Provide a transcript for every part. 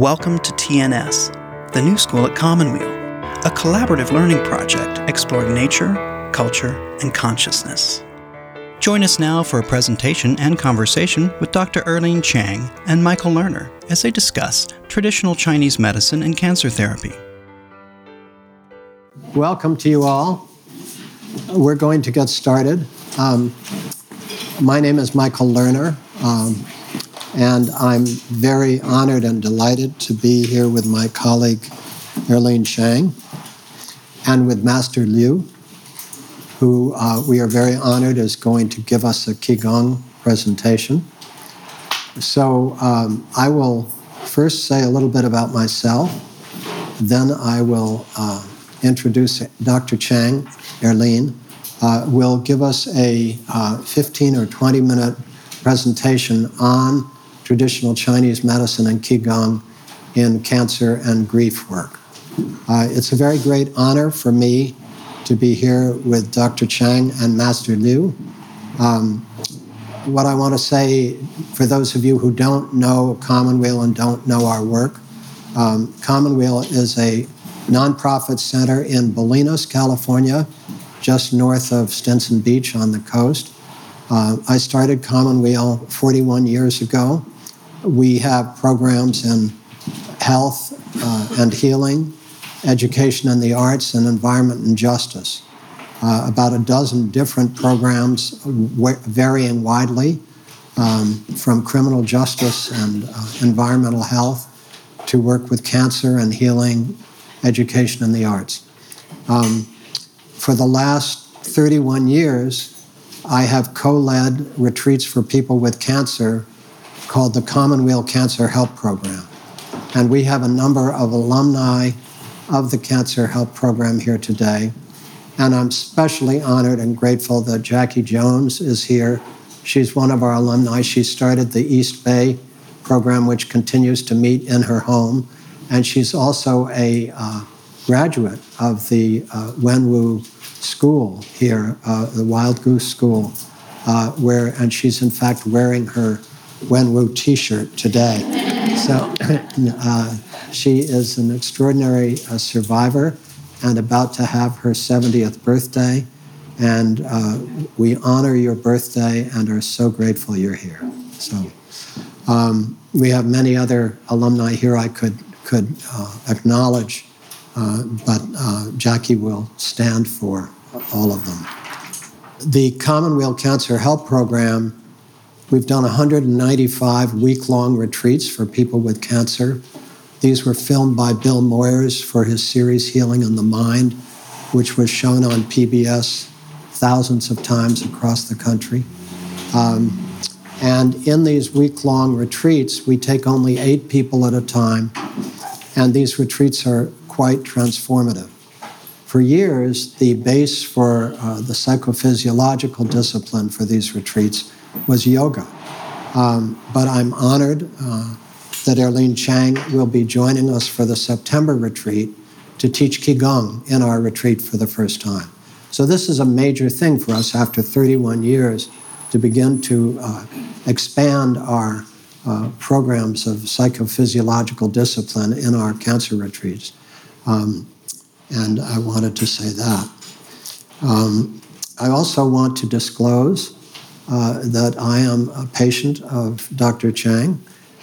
Welcome to TNS, the new school at Commonweal, a collaborative learning project exploring nature, culture, and consciousness. Join us now for a presentation and conversation with Dr. Erlene Chang and Michael Lerner as they discuss traditional Chinese medicine and cancer therapy. Welcome to you all. We're going to get started. Um, my name is Michael Lerner. Um, and I'm very honored and delighted to be here with my colleague, Erlene Chang, and with Master Liu, who uh, we are very honored is going to give us a Qigong presentation. So um, I will first say a little bit about myself, then I will uh, introduce Dr. Chang, Erlene, uh, will give us a uh, 15 or 20 minute presentation on traditional Chinese medicine and Qigong in cancer and grief work. Uh, it's a very great honor for me to be here with Dr. Chang and Master Liu. Um, what I want to say for those of you who don't know Commonweal and don't know our work, um, Commonweal is a nonprofit center in Bolinas, California, just north of Stinson Beach on the coast. Uh, I started Commonweal 41 years ago. We have programs in health uh, and healing, education and the arts, and environment and justice. Uh, about a dozen different programs, varying widely um, from criminal justice and uh, environmental health to work with cancer and healing, education, and the arts. Um, for the last 31 years, I have co led retreats for people with cancer called the Commonweal Cancer Help Program. And we have a number of alumni of the Cancer Help Program here today. And I'm especially honored and grateful that Jackie Jones is here. She's one of our alumni. She started the East Bay program, which continues to meet in her home. And she's also a uh, graduate of the uh, Wenwu School here, uh, the Wild Goose School, uh, where, and she's in fact wearing her Wenwu t shirt today. So uh, she is an extraordinary uh, survivor and about to have her 70th birthday. And uh, we honor your birthday and are so grateful you're here. So um, we have many other alumni here I could, could uh, acknowledge, uh, but uh, Jackie will stand for all of them. The Commonweal Cancer Help Program We've done 195 week long retreats for people with cancer. These were filmed by Bill Moyers for his series Healing in the Mind, which was shown on PBS thousands of times across the country. Um, and in these week long retreats, we take only eight people at a time, and these retreats are quite transformative. For years, the base for uh, the psychophysiological discipline for these retreats was yoga. Um, but I'm honored uh, that Erlene Chang will be joining us for the September retreat to teach Qigong in our retreat for the first time. So, this is a major thing for us after 31 years to begin to uh, expand our uh, programs of psychophysiological discipline in our cancer retreats. Um, and I wanted to say that. Um, I also want to disclose uh, that I am a patient of Dr. Chang.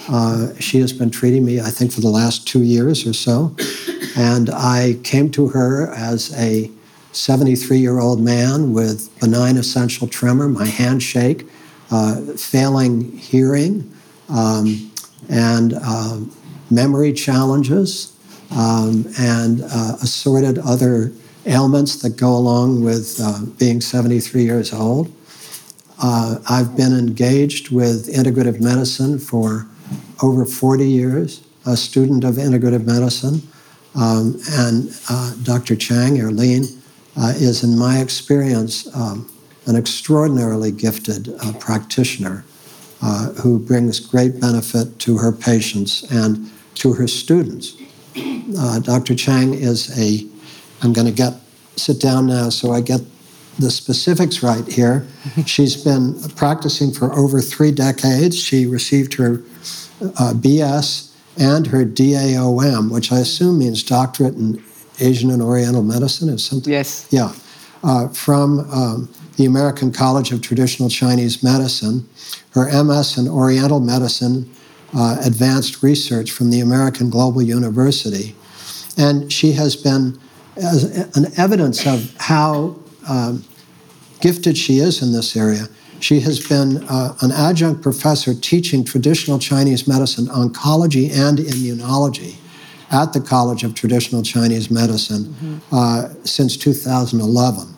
Uh, she has been treating me, I think, for the last two years or so. And I came to her as a 73 year old man with benign essential tremor, my hand shake, uh, failing hearing, um, and uh, memory challenges, um, and uh, assorted other ailments that go along with uh, being 73 years old. Uh, I've been engaged with integrative medicine for over 40 years, a student of integrative medicine. Um, and uh, Dr. Chang, Erlene, uh, is, in my experience, um, an extraordinarily gifted uh, practitioner uh, who brings great benefit to her patients and to her students. Uh, Dr. Chang is a, I'm going to get, sit down now so I get the specifics right here. She's been practicing for over three decades. She received her uh, BS and her DAOM, which I assume means Doctorate in Asian and Oriental Medicine, is something. Yes. Yeah, uh, from um, the American College of Traditional Chinese Medicine, her MS in Oriental Medicine, uh, advanced research from the American Global University, and she has been as an evidence of how um, gifted she is in this area. She has been uh, an adjunct professor teaching traditional Chinese medicine, oncology, and immunology at the College of Traditional Chinese Medicine mm-hmm. uh, since 2011.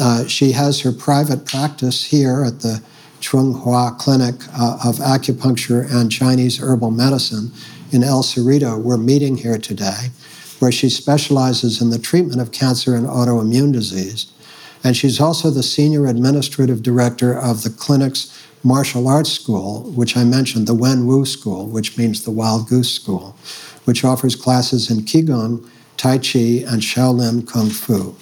Uh, she has her private practice here at the Chunghua Clinic uh, of Acupuncture and Chinese Herbal Medicine in El Cerrito. We're meeting here today, where she specializes in the treatment of cancer and autoimmune disease. And she's also the senior administrative director of the clinic's martial arts school, which I mentioned, the Wen Wu School, which means the Wild Goose School, which offers classes in Qigong, Tai Chi, and Shaolin Kung Fu.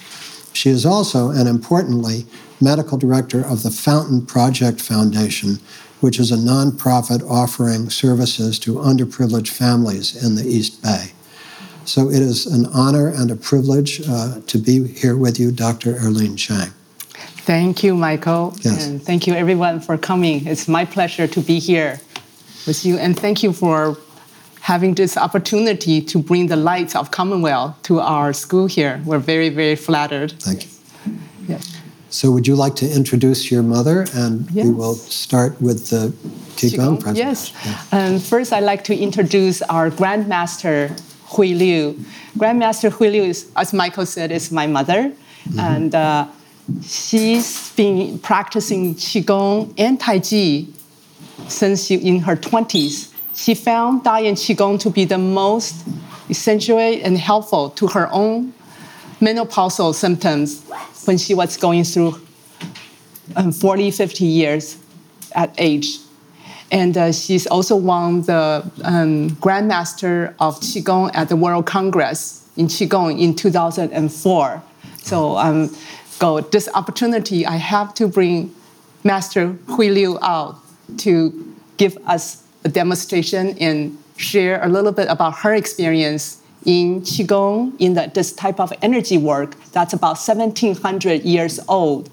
She is also, and importantly, medical director of the Fountain Project Foundation, which is a nonprofit offering services to underprivileged families in the East Bay. So it is an honor and a privilege uh, to be here with you, Dr. Erlene Chang. Thank you, Michael. Yes. And thank you, everyone, for coming. It's my pleasure to be here with you. And thank you for having this opportunity to bring the lights of Commonwealth to our school here. We're very, very flattered. Thank you. Yes. So, would you like to introduce your mother? And yes. we will start with the Qigong, presentation. Yes. Um, first, I'd like to introduce our Grandmaster Hui Liu. Grandmaster Hui Liu, is, as Michael said, is my mother. Mm-hmm. And uh, she's been practicing Qigong and Tai Chi since she, in her 20s. She found Dayan Qigong to be the most essential and helpful to her own menopausal symptoms when she was going through um, 40, 50 years at age. And uh, she's also won the um, Grandmaster of Qigong at the World Congress in Qigong in 2004. So um, go this opportunity, I have to bring Master Hui Liu out to give us a demonstration and share a little bit about her experience in Qigong, in the, this type of energy work that's about 1700 years old,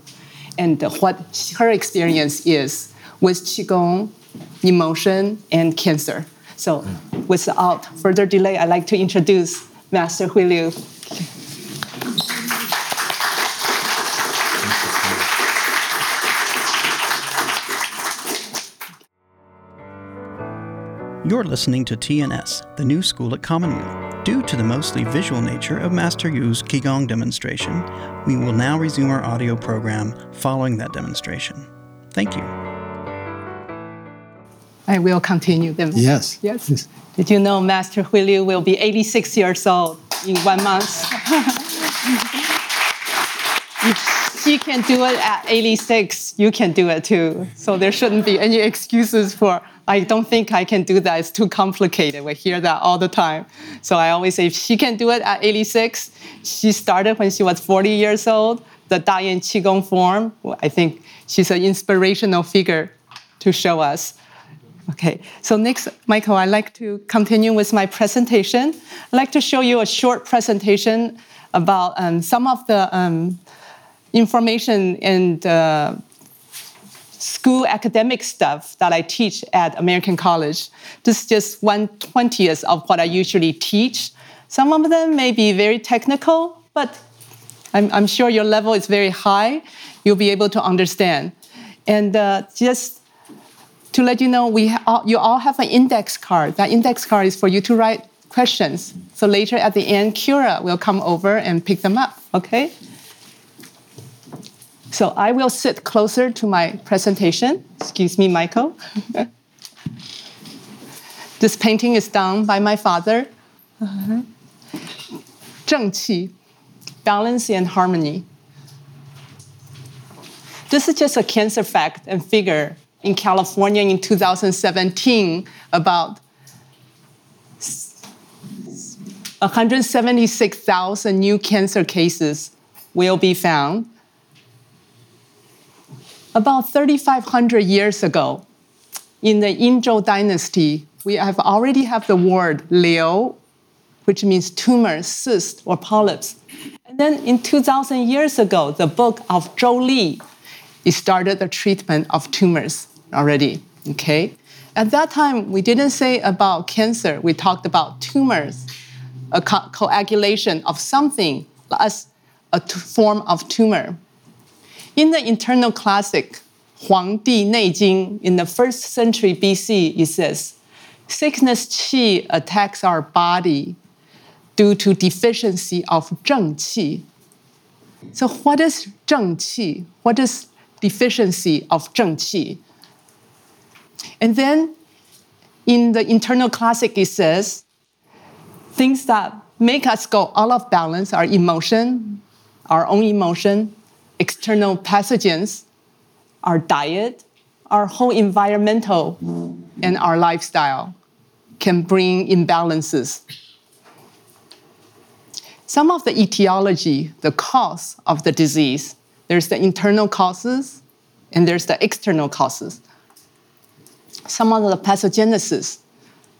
and what her experience is with Qigong emotion, and cancer. So, without further delay, I'd like to introduce Master Hui Liu. You're listening to TNS, the new school at Commonweal. Due to the mostly visual nature of Master Liu's Qigong demonstration, we will now resume our audio program following that demonstration. Thank you. I will continue them. Yes. Yes. yes. Did you know Master Hui Liu will be 86 years old in one month? if she can do it at 86, you can do it too. So there shouldn't be any excuses for, I don't think I can do that. It's too complicated. We hear that all the time. So I always say, if she can do it at 86, she started when she was 40 years old, the Dayan Qigong form. I think she's an inspirational figure to show us. Okay, so next, Michael, I'd like to continue with my presentation. I'd like to show you a short presentation about um, some of the um, information and uh, school academic stuff that I teach at American College. This is just one twentieth of what I usually teach. Some of them may be very technical, but I'm, I'm sure your level is very high. You'll be able to understand. And uh, just to let you know, we ha- you all have an index card. That index card is for you to write questions. So later at the end, Kira will come over and pick them up, okay? So I will sit closer to my presentation. Excuse me, Michael. this painting is done by my father. Uh-huh. 正气, balance and harmony. This is just a cancer fact and figure in California in 2017 about 176,000 new cancer cases will be found. About 3,500 years ago, in the Yingzhou dynasty, we have already have the word liu, which means tumor, cyst, or polyps. And then in 2,000 years ago, the book of Zhou Li, it started the treatment of tumors already. Okay, at that time we didn't say about cancer. We talked about tumors, a co- coagulation of something as a t- form of tumor. In the internal classic Huang Di Nei Jing in the first century BC, it says, sickness qi attacks our body due to deficiency of zheng qi. So what is zheng qi? What is deficiency of zheng qi? And then in the internal classic, it says things that make us go out of balance are emotion, our own emotion, external pathogens, our diet, our whole environmental, and our lifestyle can bring imbalances. Some of the etiology, the cause of the disease, there's the internal causes and there's the external causes. Some of the pathogenesis.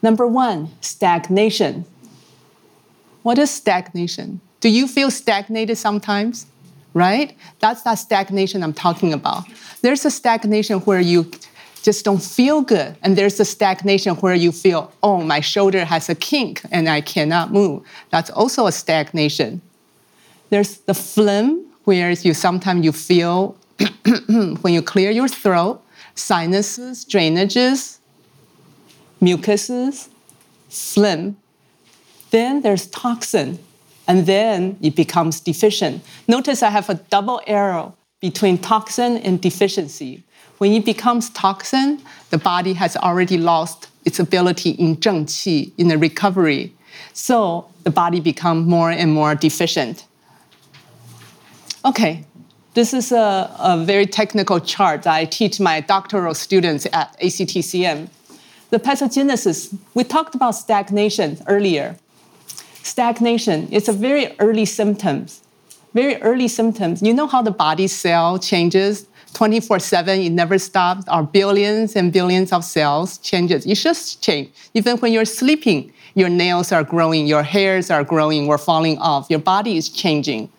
Number one, stagnation. What is stagnation? Do you feel stagnated sometimes? Right? That's that stagnation I'm talking about. There's a stagnation where you just don't feel good. And there's a stagnation where you feel, oh, my shoulder has a kink and I cannot move. That's also a stagnation. There's the phlegm, where you sometimes you feel when you clear your throat, sinuses, drainages, mucuses, phlegm. Then there's toxin, and then it becomes deficient. Notice I have a double arrow between toxin and deficiency. When it becomes toxin, the body has already lost its ability in zheng qi, in the recovery. So the body becomes more and more deficient. Okay, this is a, a very technical chart I teach my doctoral students at ACTCM. The pathogenesis, we talked about stagnation earlier. Stagnation is a very early symptoms. Very early symptoms. You know how the body cell changes 24 7, it never stops. Our billions and billions of cells changes. It just change. Even when you're sleeping, your nails are growing, your hairs are growing or falling off. Your body is changing.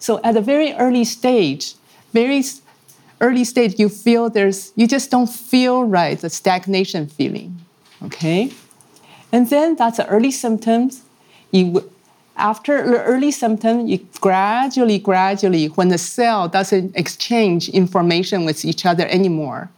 So at a very early stage, very early stage, you feel there's, you just don't feel right, the stagnation feeling, okay? And then that's the early symptoms. You, after the early symptom, you gradually, gradually, when the cell doesn't exchange information with each other anymore,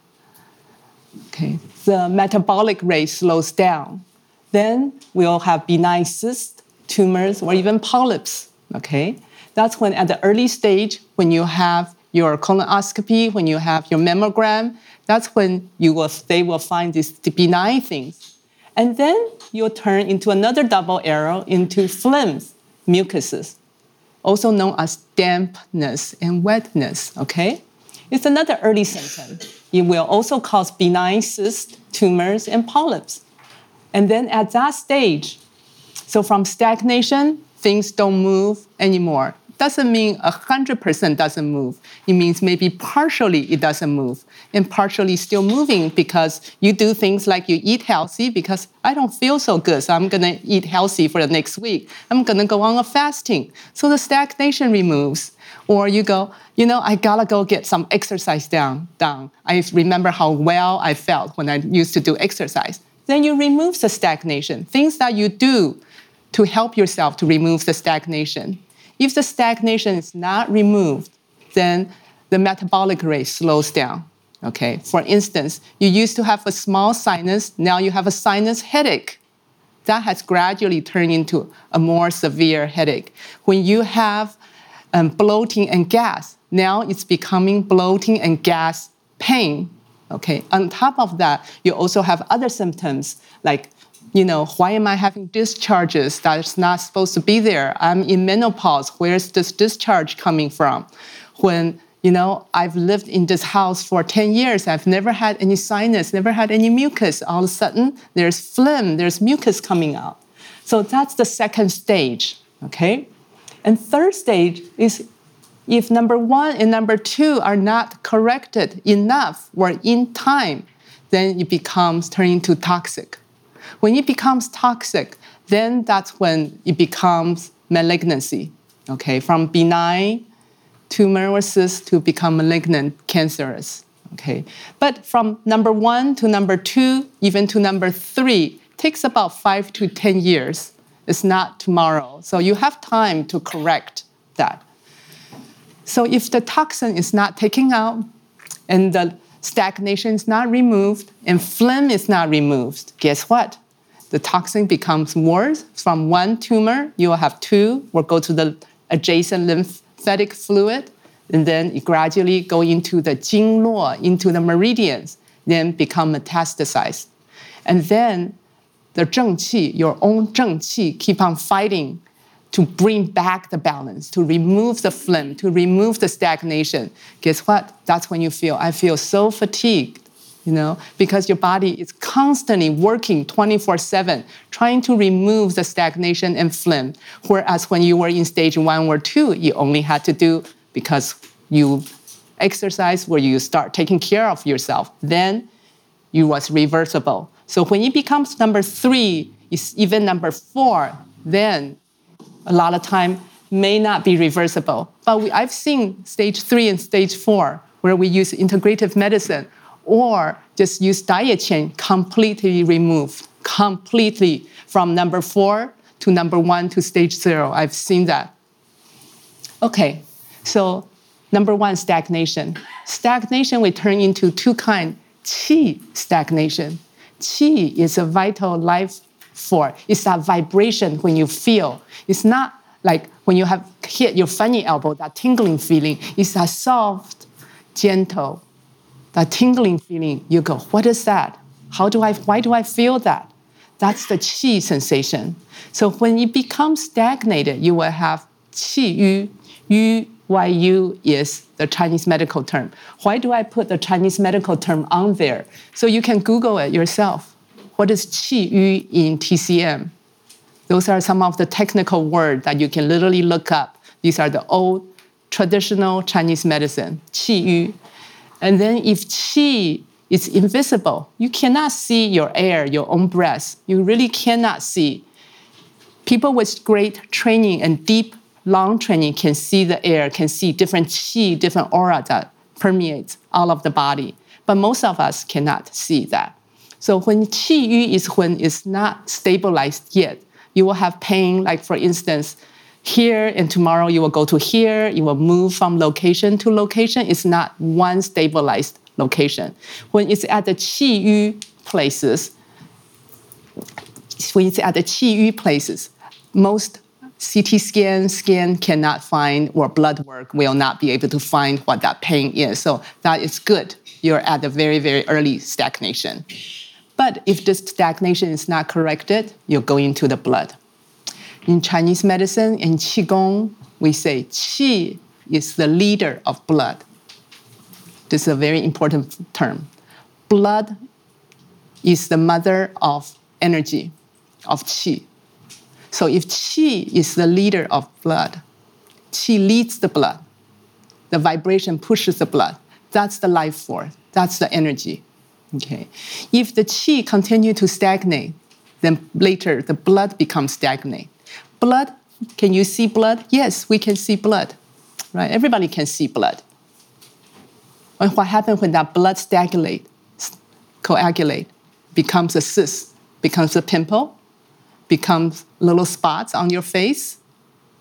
okay, the metabolic rate slows down. Then we'll have benign cysts, tumors, or even polyps, okay? That's when at the early stage, when you have your colonoscopy, when you have your mammogram, that's when you will, they will find these benign things. And then you'll turn into another double arrow into phlegms, mucuses, also known as dampness and wetness, okay? It's another early symptom. It will also cause benign cysts, tumors, and polyps. And then at that stage, so from stagnation, things don't move anymore doesn't mean 100% doesn't move. It means maybe partially it doesn't move and partially still moving because you do things like you eat healthy because I don't feel so good, so I'm gonna eat healthy for the next week. I'm gonna go on a fasting. So the stagnation removes. Or you go, you know, I gotta go get some exercise down. down. I remember how well I felt when I used to do exercise. Then you remove the stagnation, things that you do to help yourself to remove the stagnation. If the stagnation is not removed, then the metabolic rate slows down. Okay, for instance, you used to have a small sinus, now you have a sinus headache. That has gradually turned into a more severe headache. When you have um, bloating and gas, now it's becoming bloating and gas pain. Okay, on top of that, you also have other symptoms like you know, why am I having discharges that's not supposed to be there? I'm in menopause. Where's this discharge coming from? When, you know, I've lived in this house for 10 years, I've never had any sinus, never had any mucus. All of a sudden, there's phlegm, there's mucus coming out. So that's the second stage, okay? And third stage is if number one and number two are not corrected enough or in time, then it becomes turning to toxic. When it becomes toxic, then that's when it becomes malignancy. Okay, from benign tumor or cyst to become malignant, cancerous. Okay, but from number one to number two, even to number three, takes about five to ten years. It's not tomorrow, so you have time to correct that. So if the toxin is not taken out and the stagnation is not removed and phlegm is not removed, guess what? The toxin becomes worse. From one tumor, you will have two, or go to the adjacent lymphatic fluid, and then it gradually go into the jingluo, into the meridians, then become metastasized. And then the zheng qi, your own zheng qi, keep on fighting to bring back the balance, to remove the phlegm, to remove the stagnation. Guess what? That's when you feel, I feel so fatigued, you know, because your body is constantly working 24 7, trying to remove the stagnation and phlegm. Whereas when you were in stage one or two, you only had to do because you exercise where you start taking care of yourself. Then you was reversible. So when it becomes number three, even number four, then a lot of time may not be reversible. But we, I've seen stage three and stage four where we use integrative medicine or just use diet change completely remove, completely from number four to number one to stage zero. I've seen that. Okay, so number one, stagnation. Stagnation we turn into two kind, qi stagnation. Qi is a vital life force It's that vibration when you feel. It's not like when you have hit your funny elbow, that tingling feeling. It's a soft, gentle, that tingling feeling. You go, what is that? How do I, why do I feel that? That's the qi sensation. So when it becomes stagnated, you will have qi yu. Yu, yu is the Chinese medical term. Why do I put the Chinese medical term on there? So you can Google it yourself what is qi yu in TCM? Those are some of the technical words that you can literally look up. These are the old traditional Chinese medicine, qi yu. And then if qi is invisible, you cannot see your air, your own breath. You really cannot see. People with great training and deep lung training can see the air, can see different qi, different aura that permeates all of the body. But most of us cannot see that. So when qi yu is when it's not stabilized yet, you will have pain. Like for instance, here and tomorrow you will go to here. You will move from location to location. It's not one stabilized location. When it's at the qi yu places, when it's at the qi yu places, most CT scan, scan cannot find, or blood work will not be able to find what that pain is. So that is good. You're at the very, very early stagnation. But if this stagnation is not corrected, you go into the blood. In Chinese medicine, in Qigong, we say Qi is the leader of blood. This is a very important term. Blood is the mother of energy, of Qi. So if Qi is the leader of blood, Qi leads the blood. The vibration pushes the blood. That's the life force. That's the energy. Okay. If the qi continue to stagnate, then later the blood becomes stagnant. Blood, can you see blood? Yes, we can see blood. Right? Everybody can see blood. And what happens when that blood stagnate, coagulate, becomes a cyst, becomes a pimple, becomes little spots on your face,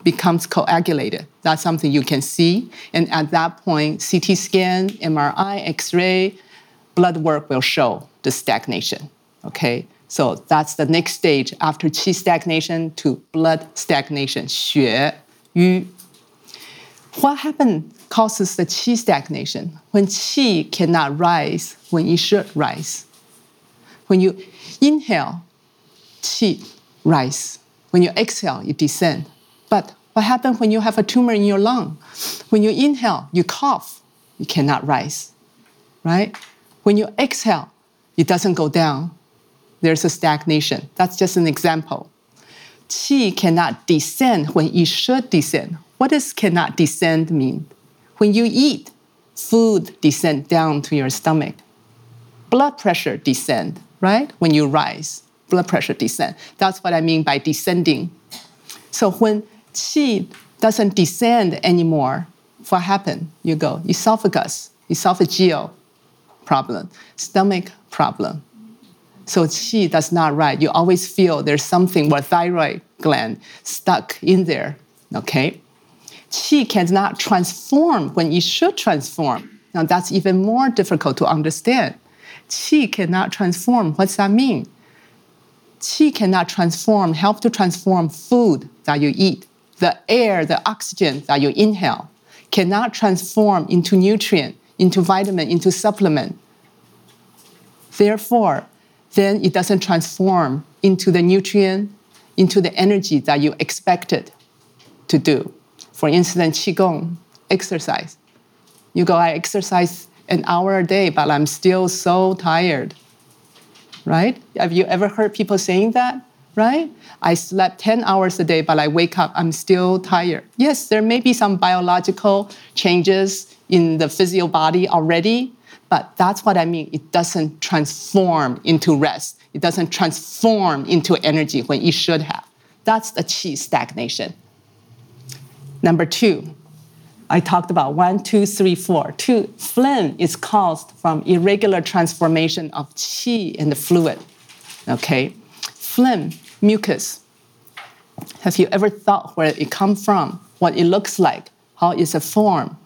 becomes coagulated. That's something you can see. And at that point, CT scan, MRI, X-ray, blood work will show the stagnation. Okay, so that's the next stage after qi stagnation to blood stagnation, 血瘀. What happens causes the qi stagnation? When qi cannot rise when it should rise. When you inhale, qi rise. When you exhale, you descend. But what happens when you have a tumor in your lung? When you inhale, you cough, you cannot rise, right? When you exhale, it doesn't go down. There's a stagnation. That's just an example. Qi cannot descend when it should descend. What does cannot descend mean? When you eat, food descend down to your stomach. Blood pressure descend, right? When you rise. blood pressure descend. That's what I mean by descending. So when qi doesn't descend anymore, what happened? You go esophagus, esophageal problem, stomach problem. So qi does not right. You always feel there's something where thyroid gland stuck in there. Okay? Qi cannot transform when it should transform. Now that's even more difficult to understand. Qi cannot transform. What's that mean? Qi cannot transform, help to transform food that you eat. The air, the oxygen that you inhale cannot transform into nutrient, into vitamin, into supplement. Therefore, then it doesn't transform into the nutrient, into the energy that you expected to do. For instance, Qigong, exercise. You go, I exercise an hour a day, but I'm still so tired. Right? Have you ever heard people saying that? Right? I slept 10 hours a day, but I wake up, I'm still tired. Yes, there may be some biological changes in the physical body already, but that's what I mean. It doesn't transform into rest. It doesn't transform into energy when it should have. That's the qi stagnation. Number two, I talked about one, two, three, four. Two, phlegm is caused from irregular transformation of qi in the fluid. Okay, phlegm, mucus. Have you ever thought where it comes from? What it looks like? How is it formed?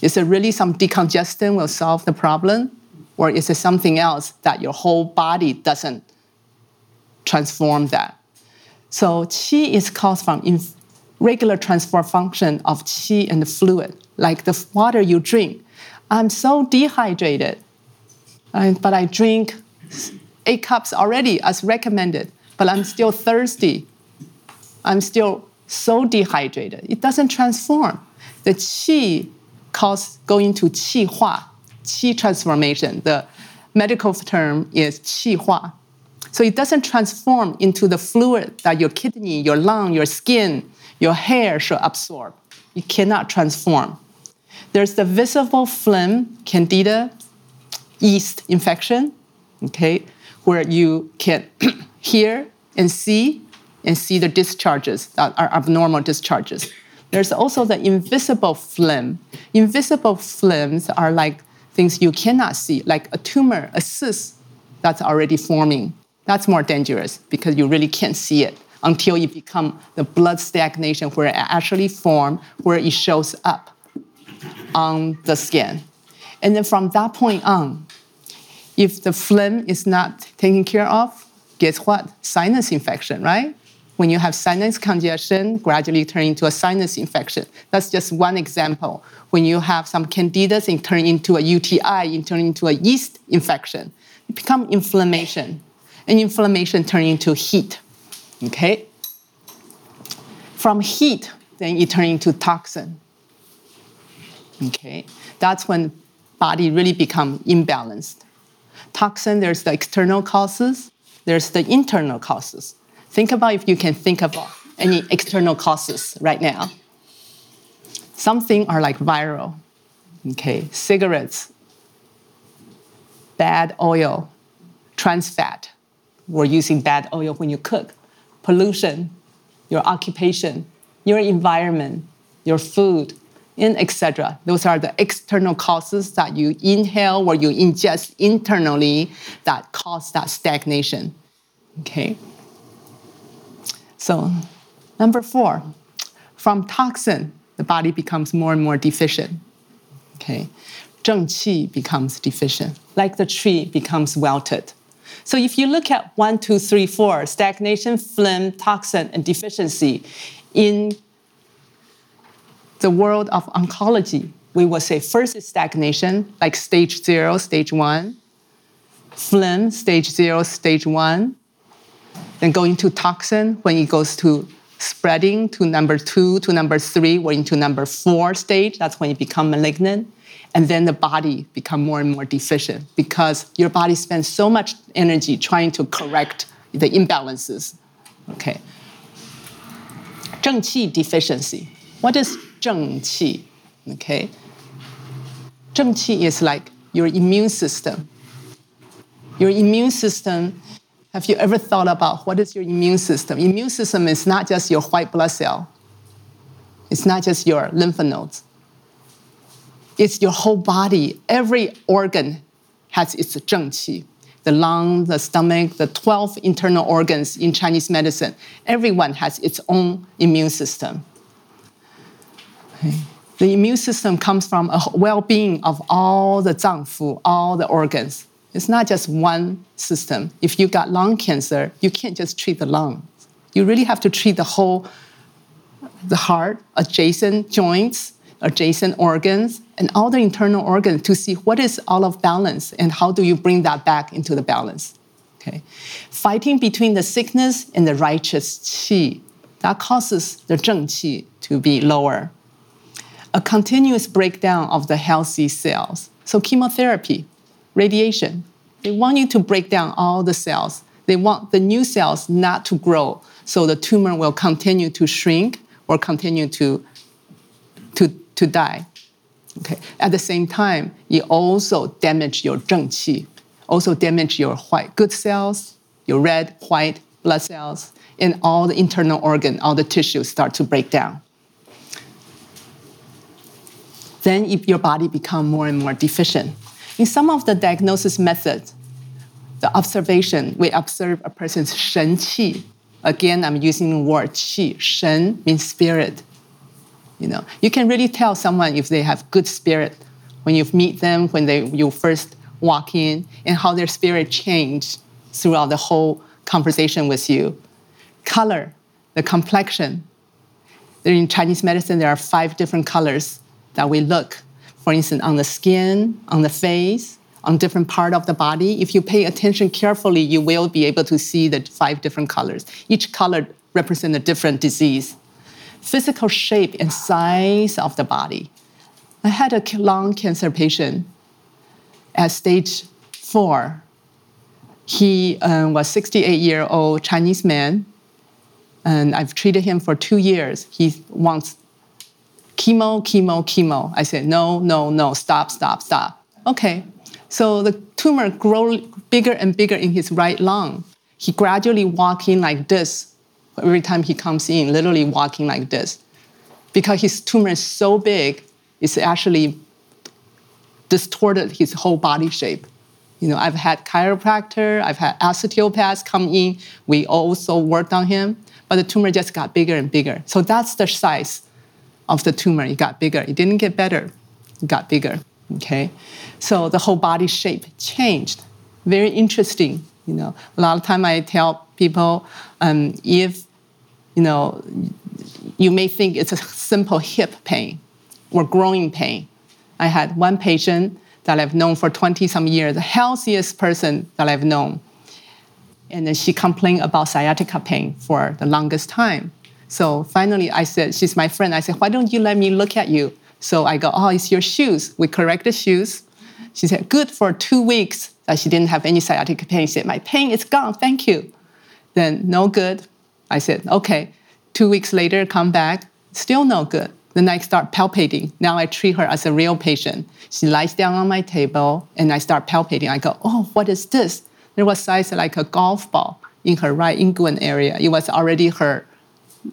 Is it really some decongestion will solve the problem? Or is it something else that your whole body doesn't transform that? So qi is caused from regular transfer function of qi and the fluid, like the water you drink. I'm so dehydrated, but I drink eight cups already as recommended, but I'm still thirsty. I'm still so dehydrated. It doesn't transform. The qi cause going to qi hua, qi transformation. The medical term is qi hua. So it doesn't transform into the fluid that your kidney, your lung, your skin, your hair should absorb. You cannot transform. There's the visible phlegm, candida, yeast infection, okay, where you can hear and see and see the discharges that are abnormal discharges. There's also the invisible phlegm. Invisible phlegms are like things you cannot see, like a tumor, a cyst that's already forming. That's more dangerous because you really can't see it until it become the blood stagnation where it actually forms, where it shows up on the skin. And then from that point on, if the phlegm is not taken care of, guess what? Sinus infection, right? When you have sinus congestion, gradually turn into a sinus infection. That's just one example. When you have some candidas, it turn into a UTI, it turn into a yeast infection. It become inflammation. And inflammation turn into heat Okay? From heat, then it turn into toxin. Okay? That's when body really become imbalanced. Toxin, there's the external causes, there's the internal causes. Think about if you can think about any external causes right now. Something are like viral, okay, cigarettes, bad oil, trans fat. We're using bad oil when you cook pollution, your occupation, your environment, your food, and etc. Those are the external causes that you inhale or you ingest internally that cause that stagnation. Okay. So, number four, from toxin, the body becomes more and more deficient. Okay. Zheng qi becomes deficient, like the tree becomes wilted. So if you look at one, two, three, four, stagnation, phlegm, toxin, and deficiency, in the world of oncology, we will say first is stagnation, like stage zero, stage one, phlegm, stage zero, stage one, then going to toxin when it goes to spreading to number two to number three or into number four stage. That's when it become malignant. And then the body become more and more deficient because your body spends so much energy trying to correct the imbalances. Okay. Zheng qi deficiency. What is zheng qi okay. Zheng qi is like your immune system. Your immune system have you ever thought about what is your immune system? Immune system is not just your white blood cell. It's not just your lymph nodes. It's your whole body. Every organ has its zheng qi. The lung, the stomach, the 12 internal organs in Chinese medicine, everyone has its own immune system. Okay. The immune system comes from a well being of all the zang fu, all the organs. It's not just one system. If you got lung cancer, you can't just treat the lung. You really have to treat the whole, the heart, adjacent joints, adjacent organs, and all the internal organs to see what is out of balance and how do you bring that back into the balance. Okay. Fighting between the sickness and the righteous qi, that causes the zheng qi to be lower. A continuous breakdown of the healthy cells. So chemotherapy, radiation, they want you to break down all the cells. They want the new cells not to grow, so the tumor will continue to shrink or continue to, to, to die. Okay. At the same time, you also damage your zheng qi, also damage your white good cells, your red, white blood cells, and all the internal organ, all the tissues start to break down. Then if your body become more and more deficient. In some of the diagnosis methods, the observation, we observe a person's shen qi. Again, I'm using the word qi. Shen means spirit. You know, you can really tell someone if they have good spirit when you meet them, when they you first walk in, and how their spirit changed throughout the whole conversation with you. Color, the complexion. In Chinese medicine, there are five different colors that we look. For instance, on the skin, on the face, on different part of the body. If you pay attention carefully, you will be able to see the five different colors. Each color represents a different disease physical shape and size of the body. I had a lung cancer patient at stage four. He um, was 68 year old Chinese man, and I've treated him for two years. He wants chemo, chemo, chemo. I said, no, no, no, stop, stop, stop. Okay. So the tumor grew bigger and bigger in his right lung. He gradually walking like this every time he comes in, literally walking like this. Because his tumor is so big, it's actually distorted his whole body shape. You know, I've had chiropractor, I've had osteopaths come in. We also worked on him, but the tumor just got bigger and bigger. So that's the size of the tumor. It got bigger. It didn't get better. It got bigger. Okay, so the whole body shape changed. Very interesting. You know, a lot of time I tell people um, if you know, you may think it's a simple hip pain or growing pain. I had one patient that I've known for 20 some years, the healthiest person that I've known. And then she complained about sciatica pain for the longest time. So finally, I said, She's my friend. I said, Why don't you let me look at you? So I go, Oh, it's your shoes. We correct the shoes. She said, Good for two weeks that she didn't have any sciatica pain. She said, My pain is gone. Thank you. Then, no good. I said, okay. Two weeks later, come back, still no good. Then I start palpating. Now I treat her as a real patient. She lies down on my table and I start palpating. I go, oh, what is this? There was size like a golf ball in her right inguinal area. It was already her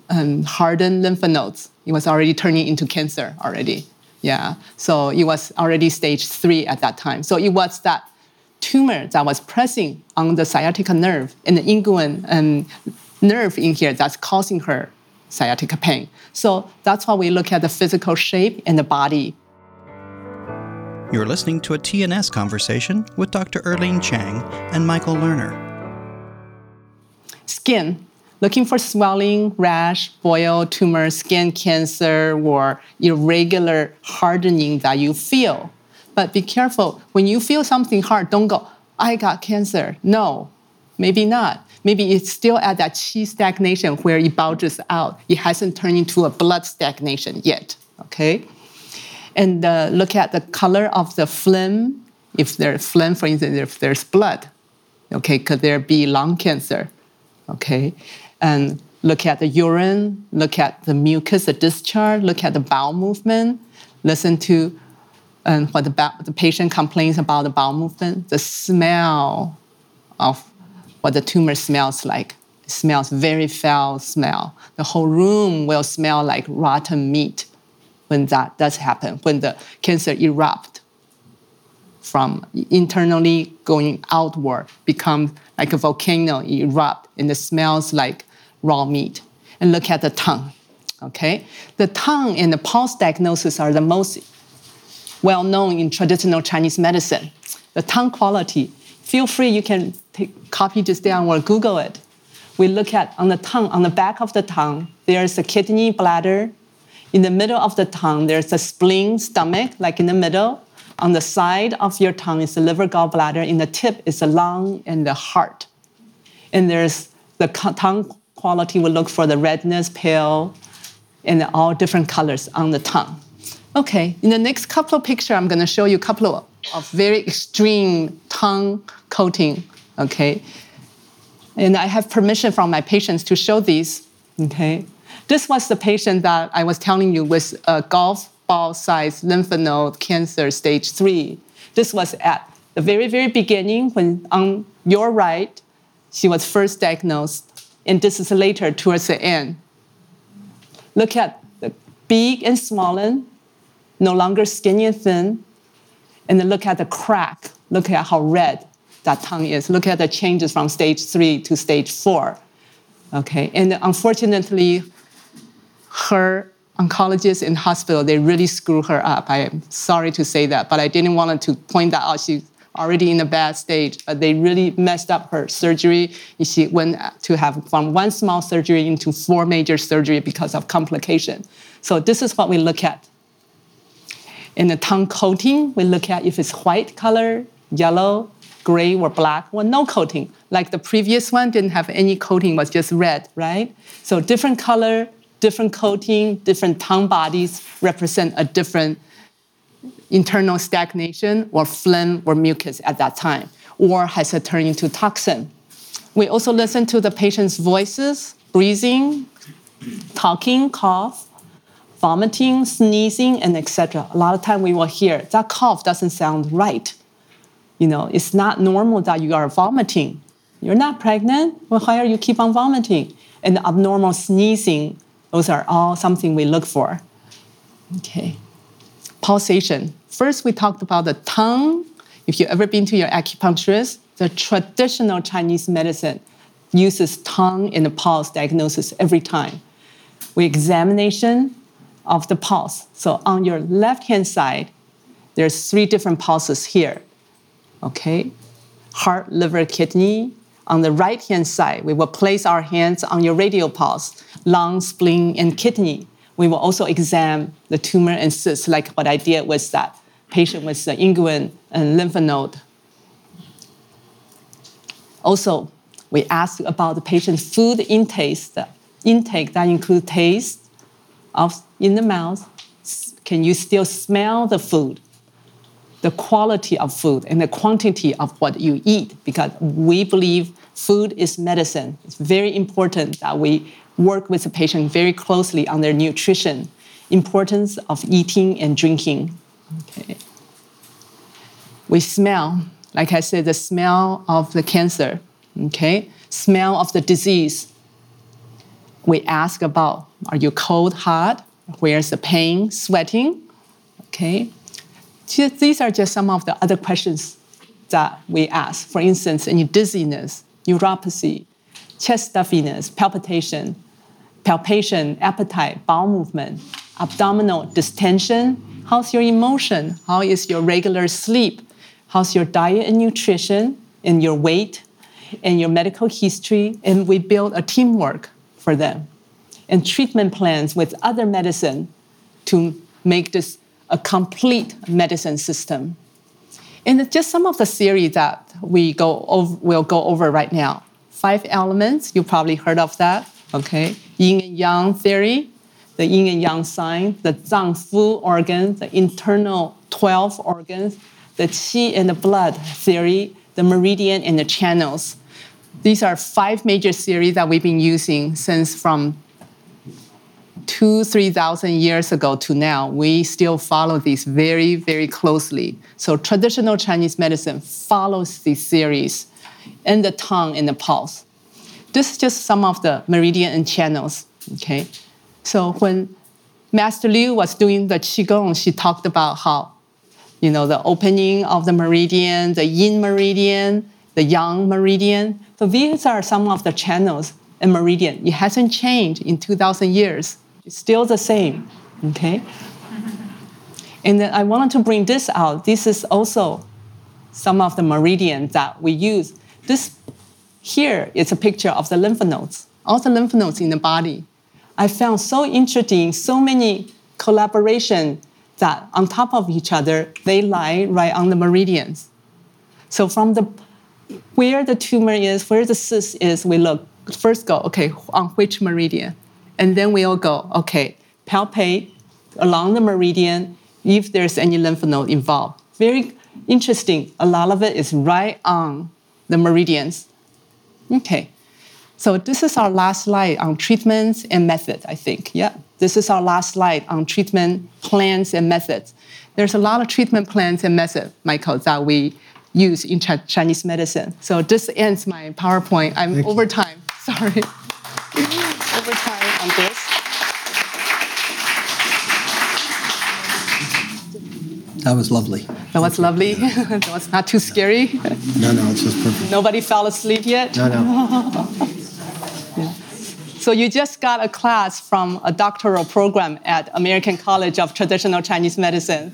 um, hardened lymph nodes. It was already turning into cancer already. Yeah. So it was already stage three at that time. So it was that tumor that was pressing on the sciatica nerve and the inguinal um, nerve in here that's causing her sciatica pain. So that's why we look at the physical shape and the body. You're listening to a TNS conversation with Dr. Erlene Chang and Michael Lerner. Skin. Looking for swelling, rash, boil, tumor, skin cancer, or irregular hardening that you feel. But be careful. When you feel something hard, don't go, I got cancer. No, maybe not maybe it's still at that qi stagnation where it bulges out. It hasn't turned into a blood stagnation yet. Okay, and uh, look at the color of the phlegm. If there's phlegm, for instance, if there's blood, okay, could there be lung cancer? Okay, and look at the urine, look at the mucus, the discharge, look at the bowel movement, listen to um, what the, the patient complains about the bowel movement, the smell of what the tumor smells like. It smells very foul smell. The whole room will smell like rotten meat when that does happen, when the cancer erupts from internally going outward, becomes like a volcano erupt, and it smells like raw meat. And look at the tongue. Okay, the tongue and the pulse diagnosis are the most well known in traditional Chinese medicine. The tongue quality. Feel free, you can take, copy this down or Google it. We look at on the tongue, on the back of the tongue, there's a kidney, bladder. In the middle of the tongue, there's a spleen, stomach, like in the middle. On the side of your tongue is the liver, gallbladder. In the tip is the lung and the heart. And there's the tongue quality. We look for the redness, pale, and all different colors on the tongue. Okay, in the next couple of pictures, I'm going to show you a couple of, of very extreme tongue coating. Okay, and I have permission from my patients to show these. Okay, this was the patient that I was telling you with a golf ball size lymph node cancer stage three. This was at the very, very beginning when on your right, she was first diagnosed, and this is later towards the end. Look at the big and swollen, no longer skinny and thin, and then look at the crack. Look at how red that tongue is. Look at the changes from stage three to stage four. Okay, and unfortunately, her oncologist in hospital, they really screw her up. I am sorry to say that, but I didn't want to point that out. She's already in a bad stage, but they really messed up her surgery. She went to have from one small surgery into four major surgery because of complication. So this is what we look at. In the tongue coating, we look at if it's white color, yellow, gray, or black, or no coating. Like the previous one didn't have any coating, was just red, right? So different color, different coating, different tongue bodies represent a different internal stagnation or phlegm or mucus at that time, or has it turned into toxin. We also listen to the patient's voices, breathing, talking, cough, vomiting, sneezing, and etc. A lot of time we will hear that cough doesn't sound right. You know, it's not normal that you are vomiting. You're not pregnant. Well, why are you keep on vomiting? And abnormal sneezing those are all something we look for. Okay. Pulsation. First, we talked about the tongue. If you've ever been to your acupuncturist, the traditional Chinese medicine uses tongue and the pulse diagnosis every time. We examination of the pulse. So on your left hand side, there's three different pulses here. Okay, heart, liver, kidney, on the right hand side, we will place our hands on your radial pulse, lung, spleen, and kidney. We will also examine the tumor and cysts, like what I did with that patient with the inguinal and lymph node. Also, we ask about the patient's food intake, intake that includes taste of in the mouth. Can you still smell the food? the quality of food and the quantity of what you eat because we believe food is medicine. It's very important that we work with the patient very closely on their nutrition, importance of eating and drinking. Okay. We smell, like I said, the smell of the cancer, okay? Smell of the disease. We ask about are you cold, hot? Where's the pain, sweating? Okay. These are just some of the other questions that we ask. For instance, any dizziness, neuropathy, chest stuffiness, palpitation, palpation, appetite, bowel movement, abdominal distension. How's your emotion? How is your regular sleep? How's your diet and nutrition and your weight and your medical history? And we build a teamwork for them and treatment plans with other medicine to make this a complete medicine system. And just some of the theory that we go over, will go over right now. Five elements, you probably heard of that, okay? Yin and Yang theory, the yin and yang sign, the Zang Fu organs, the internal 12 organs, the qi and the blood theory, the meridian and the channels. These are five major theories that we've been using since from two, 3,000 years ago to now, we still follow these very, very closely. So traditional Chinese medicine follows these theories. and the tongue and the pulse. This is just some of the meridian and channels. Okay, so when Master Liu was doing the qigong, she talked about how, you know, the opening of the meridian, the yin meridian, the yang meridian. So these are some of the channels and meridian. It hasn't changed in 2,000 years. It's still the same. Okay. And then I wanted to bring this out. This is also some of the meridian that we use. This here is a picture of the lymph nodes, all the lymph nodes in the body. I found so interesting, so many collaboration that on top of each other, they lie right on the meridians. So from the where the tumor is, where the cyst is, we look first go, okay, on which meridian? And then we'll go, okay, palpate along the meridian if there's any lymph node involved. Very interesting. A lot of it is right on the meridians. Okay. So this is our last slide on treatments and methods, I think. Yeah. This is our last slide on treatment plans and methods. There's a lot of treatment plans and methods, Michael, that we use in Chinese medicine. So this ends my PowerPoint. I'm Thank over you. time. Sorry. over time That was lovely. That was lovely. that was not too scary. No, no, it's just perfect. Nobody fell asleep yet. No, no. So you just got a class from a doctoral program at American College of Traditional Chinese Medicine.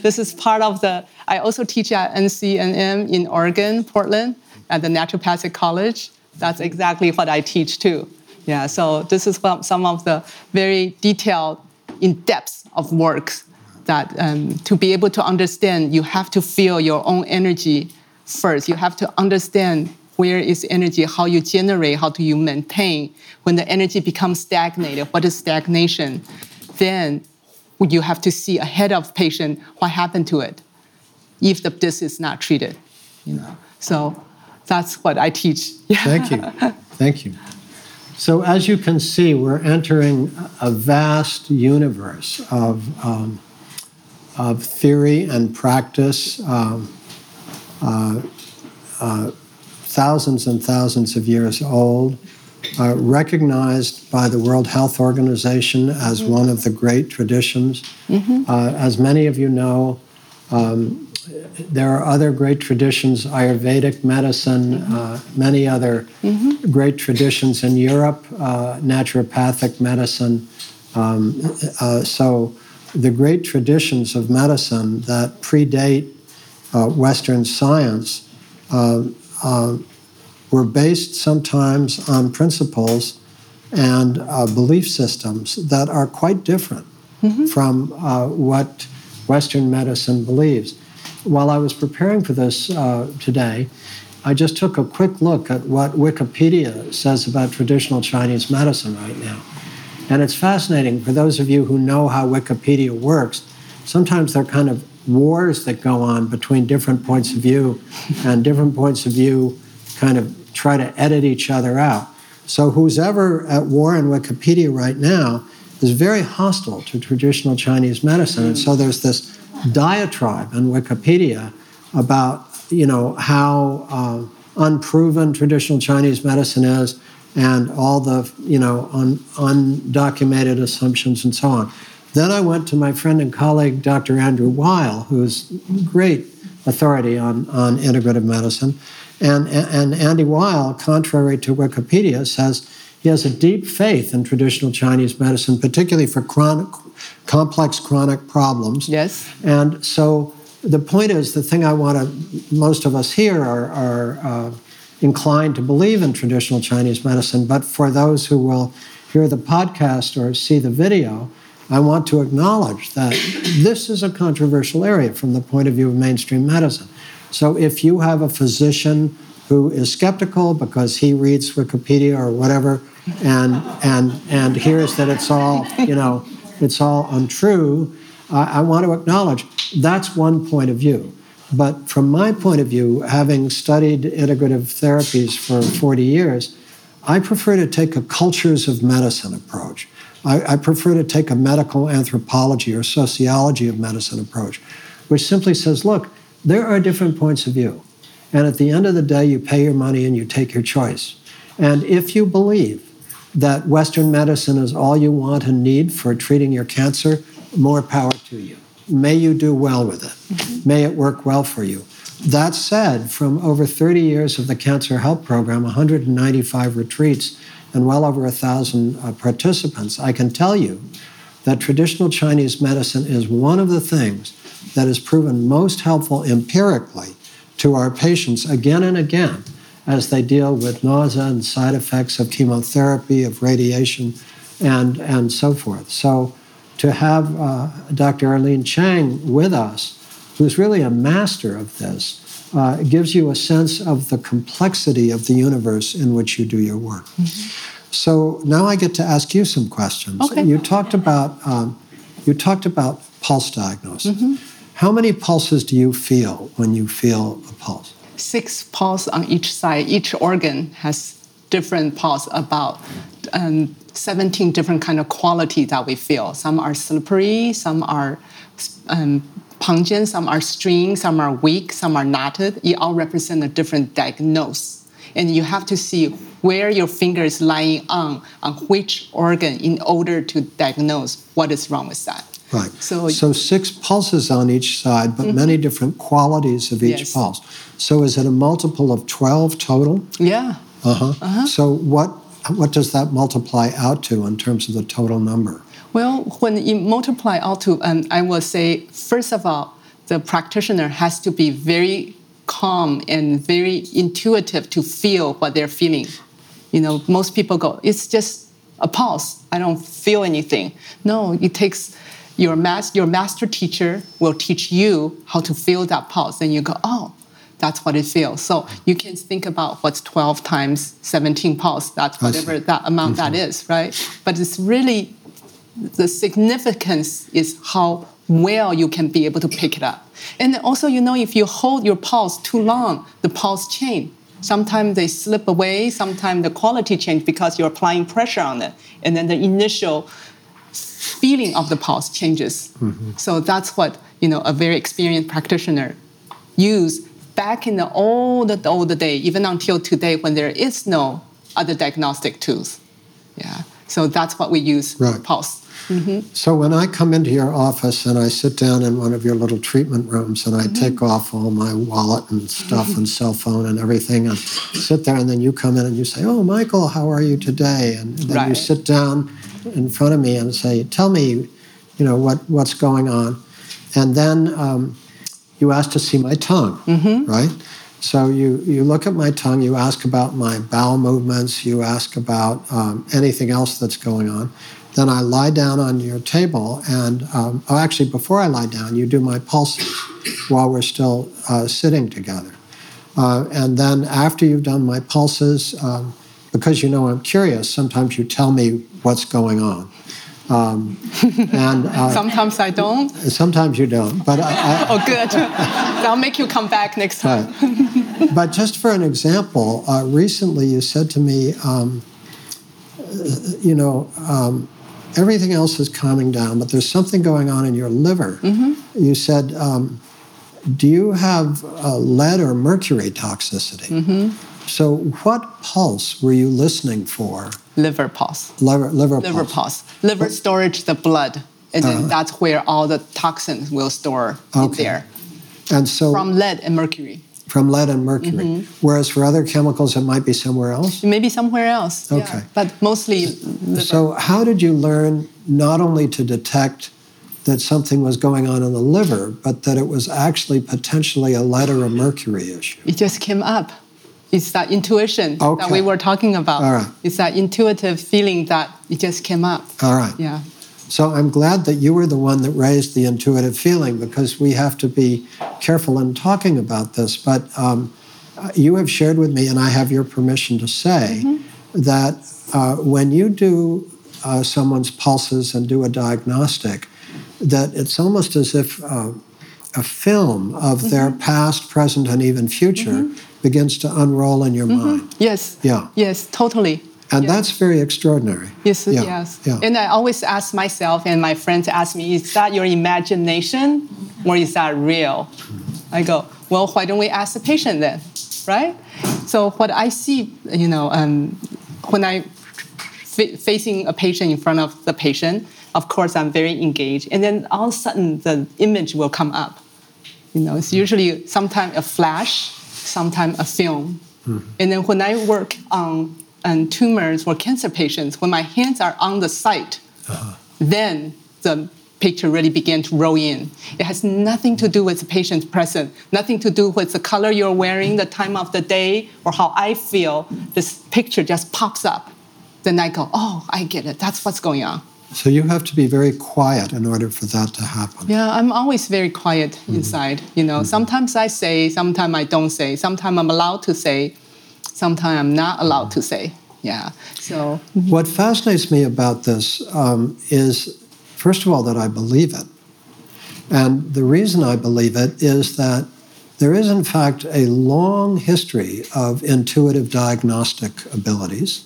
This is part of the. I also teach at NCNM in Oregon, Portland, at the Naturopathic College. That's exactly what I teach too. Yeah. So this is some of the very detailed, in depth of works that um, to be able to understand, you have to feel your own energy first. You have to understand where is energy, how you generate, how do you maintain. When the energy becomes stagnated, what is stagnation? Then you have to see ahead of patient what happened to it if the, this is not treated. You know, so that's what I teach. Thank you. Thank you. So, as you can see, we're entering a vast universe of, um, of theory and practice, um, uh, uh, thousands and thousands of years old, uh, recognized by the World Health Organization as one of the great traditions. Uh, as many of you know, um, there are other great traditions, Ayurvedic medicine, uh, many other great traditions in Europe, uh, naturopathic medicine. Um, uh, so, the great traditions of medicine that predate uh, Western science uh, uh, were based sometimes on principles and uh, belief systems that are quite different from uh, what Western medicine believes. While I was preparing for this uh, today, I just took a quick look at what Wikipedia says about traditional Chinese medicine right now. And it's fascinating for those of you who know how Wikipedia works. Sometimes there are kind of wars that go on between different points of view, and different points of view kind of try to edit each other out. So, who's ever at war in Wikipedia right now is very hostile to traditional Chinese medicine. And so, there's this diatribe in Wikipedia about, you know, how uh, unproven traditional Chinese medicine is and all the, you know, un, undocumented assumptions and so on. Then I went to my friend and colleague, Dr. Andrew Weil, who's great authority on, on integrative medicine. And, and Andy Weil, contrary to Wikipedia, says he has a deep faith in traditional Chinese medicine, particularly for chronic, complex chronic problems. Yes. And so the point is, the thing I want to, most of us here are, are uh, inclined to believe in traditional Chinese medicine, but for those who will hear the podcast or see the video, I want to acknowledge that this is a controversial area from the point of view of mainstream medicine. So if you have a physician who is skeptical because he reads Wikipedia or whatever and and and hears that it's all, you know, it's all untrue, I, I want to acknowledge that's one point of view. But from my point of view, having studied integrative therapies for 40 years, I prefer to take a cultures of medicine approach. I, I, prefer to take a medical anthropology or sociology of medicine approach, which simply says, look, there are different points of view. And at the end of the day, you pay your money and you take your choice. And if you believe that Western medicine is all you want and need for treating your cancer, more power to you. May you do well with it. May it work well for you. That said, from over 30 years of the Cancer Help Program, 195 retreats, and well over a thousand uh, participants, I can tell you that traditional Chinese medicine is one of the things that has proven most helpful empirically to our patients again and again as they deal with nausea and side effects of chemotherapy, of radiation, and, and so forth. So, to have uh, Dr. Erlene Chang with us, who's really a master of this, uh, gives you a sense of the complexity of the universe in which you do your work. Mm-hmm. So now I get to ask you some questions. Okay. You talked about um, you talked about pulse diagnosis. Mm-hmm. How many pulses do you feel when you feel a pulse? Six pulses on each side. Each organ has different pulse about um, 17 different kind of quality that we feel. Some are slippery, some are um, pungent, some are string, some are weak, some are knotted. It all represent a different diagnosis. And you have to see where your finger is lying on, on which organ in order to diagnose what is wrong with that. Right. So, so six pulses on each side, but mm-hmm. many different qualities of each yes. pulse. So is it a multiple of 12 total? Yeah. Uh-huh. uh-huh. So what what does that multiply out to in terms of the total number? Well, when you multiply out to, um, I will say, first of all, the practitioner has to be very calm and very intuitive to feel what they're feeling. You know, most people go, it's just a pulse. I don't feel anything. No, it takes your, mas- your master teacher will teach you how to feel that pulse. And you go, oh, that's what it feels. So you can think about what's 12 times 17 pulse. That's whatever that amount mm-hmm. that is, right? But it's really the significance is how well you can be able to pick it up. And also, you know, if you hold your pulse too long, the pulse change. Sometimes they slip away, sometimes the quality change because you're applying pressure on it. And then the initial feeling of the pulse changes. Mm-hmm. So that's what, you know, a very experienced practitioner use back in the old, old day, even until today when there is no other diagnostic tools. Yeah. So that's what we use right. pulse. Mm-hmm. So when I come into your office and I sit down in one of your little treatment rooms and I mm-hmm. take off all my wallet and stuff mm-hmm. and cell phone and everything and sit there and then you come in and you say, "Oh, Michael, how are you today?" And then right. you sit down in front of me and say, "Tell me, you know, what what's going on," and then um, you ask to see my tongue, mm-hmm. right? So you, you look at my tongue, you ask about my bowel movements, you ask about um, anything else that's going on. Then I lie down on your table, and um, oh, actually, before I lie down, you do my pulses while we're still uh, sitting together. Uh, and then after you've done my pulses, um, because you know I'm curious, sometimes you tell me what's going on. Um, and uh, sometimes I don't. Sometimes you don't, but I, I, oh, good. I'll make you come back next time. Right. but just for an example, uh, recently you said to me, um, you know, um, everything else is calming down, but there's something going on in your liver. Mm-hmm. You said, um, do you have uh, lead or mercury toxicity? Mm-hmm. So, what pulse were you listening for? Liver pulse. Liver, liver, liver pulse. pulse. Liver storage the blood, and then uh, that's where all the toxins will store okay. in there. And so from lead and mercury. From lead and mercury. Mm-hmm. Whereas for other chemicals, it might be somewhere else. Maybe somewhere else. Okay. Yeah. But mostly. Liver. So, how did you learn not only to detect that something was going on in the liver, but that it was actually potentially a lead or a mercury issue? It just came up. It's that intuition okay. that we were talking about. All right. It's that intuitive feeling that it just came up. All right. Yeah. So I'm glad that you were the one that raised the intuitive feeling because we have to be careful in talking about this. But um, you have shared with me, and I have your permission to say, mm-hmm. that uh, when you do uh, someone's pulses and do a diagnostic, that it's almost as if uh, a film of mm-hmm. their past, present, and even future mm-hmm. Begins to unroll in your mm-hmm. mind. Yes. Yeah. Yes, totally. And that's very extraordinary. Yes, yeah. yes. Yeah. And I always ask myself, and my friends ask me, is that your imagination or is that real? I go, well, why don't we ask the patient then? right? So what I see, you know, um, when I f- facing a patient in front of the patient, of course I'm very engaged, and then all of a sudden the image will come up. You know, it's usually sometimes a flash, sometimes a film, and then when I work on, on tumors or cancer patients, when my hands are on the site, uh-huh. then the picture really began to roll in. It has nothing to do with the patient's present, nothing to do with the color you're wearing, the time of the day, or how I feel. This picture just pops up. Then I go, oh, I get it. That's what's going on. So you have to be very quiet in order for that to happen. Yeah, I'm always very quiet inside. You know, sometimes I say, sometimes I don't say. Sometimes I'm allowed to say, sometimes I'm not allowed to say. Yeah. So What fascinates me about this um, is, first of all, that I believe it. And the reason I believe it is that there is, in fact, a long history of intuitive diagnostic abilities.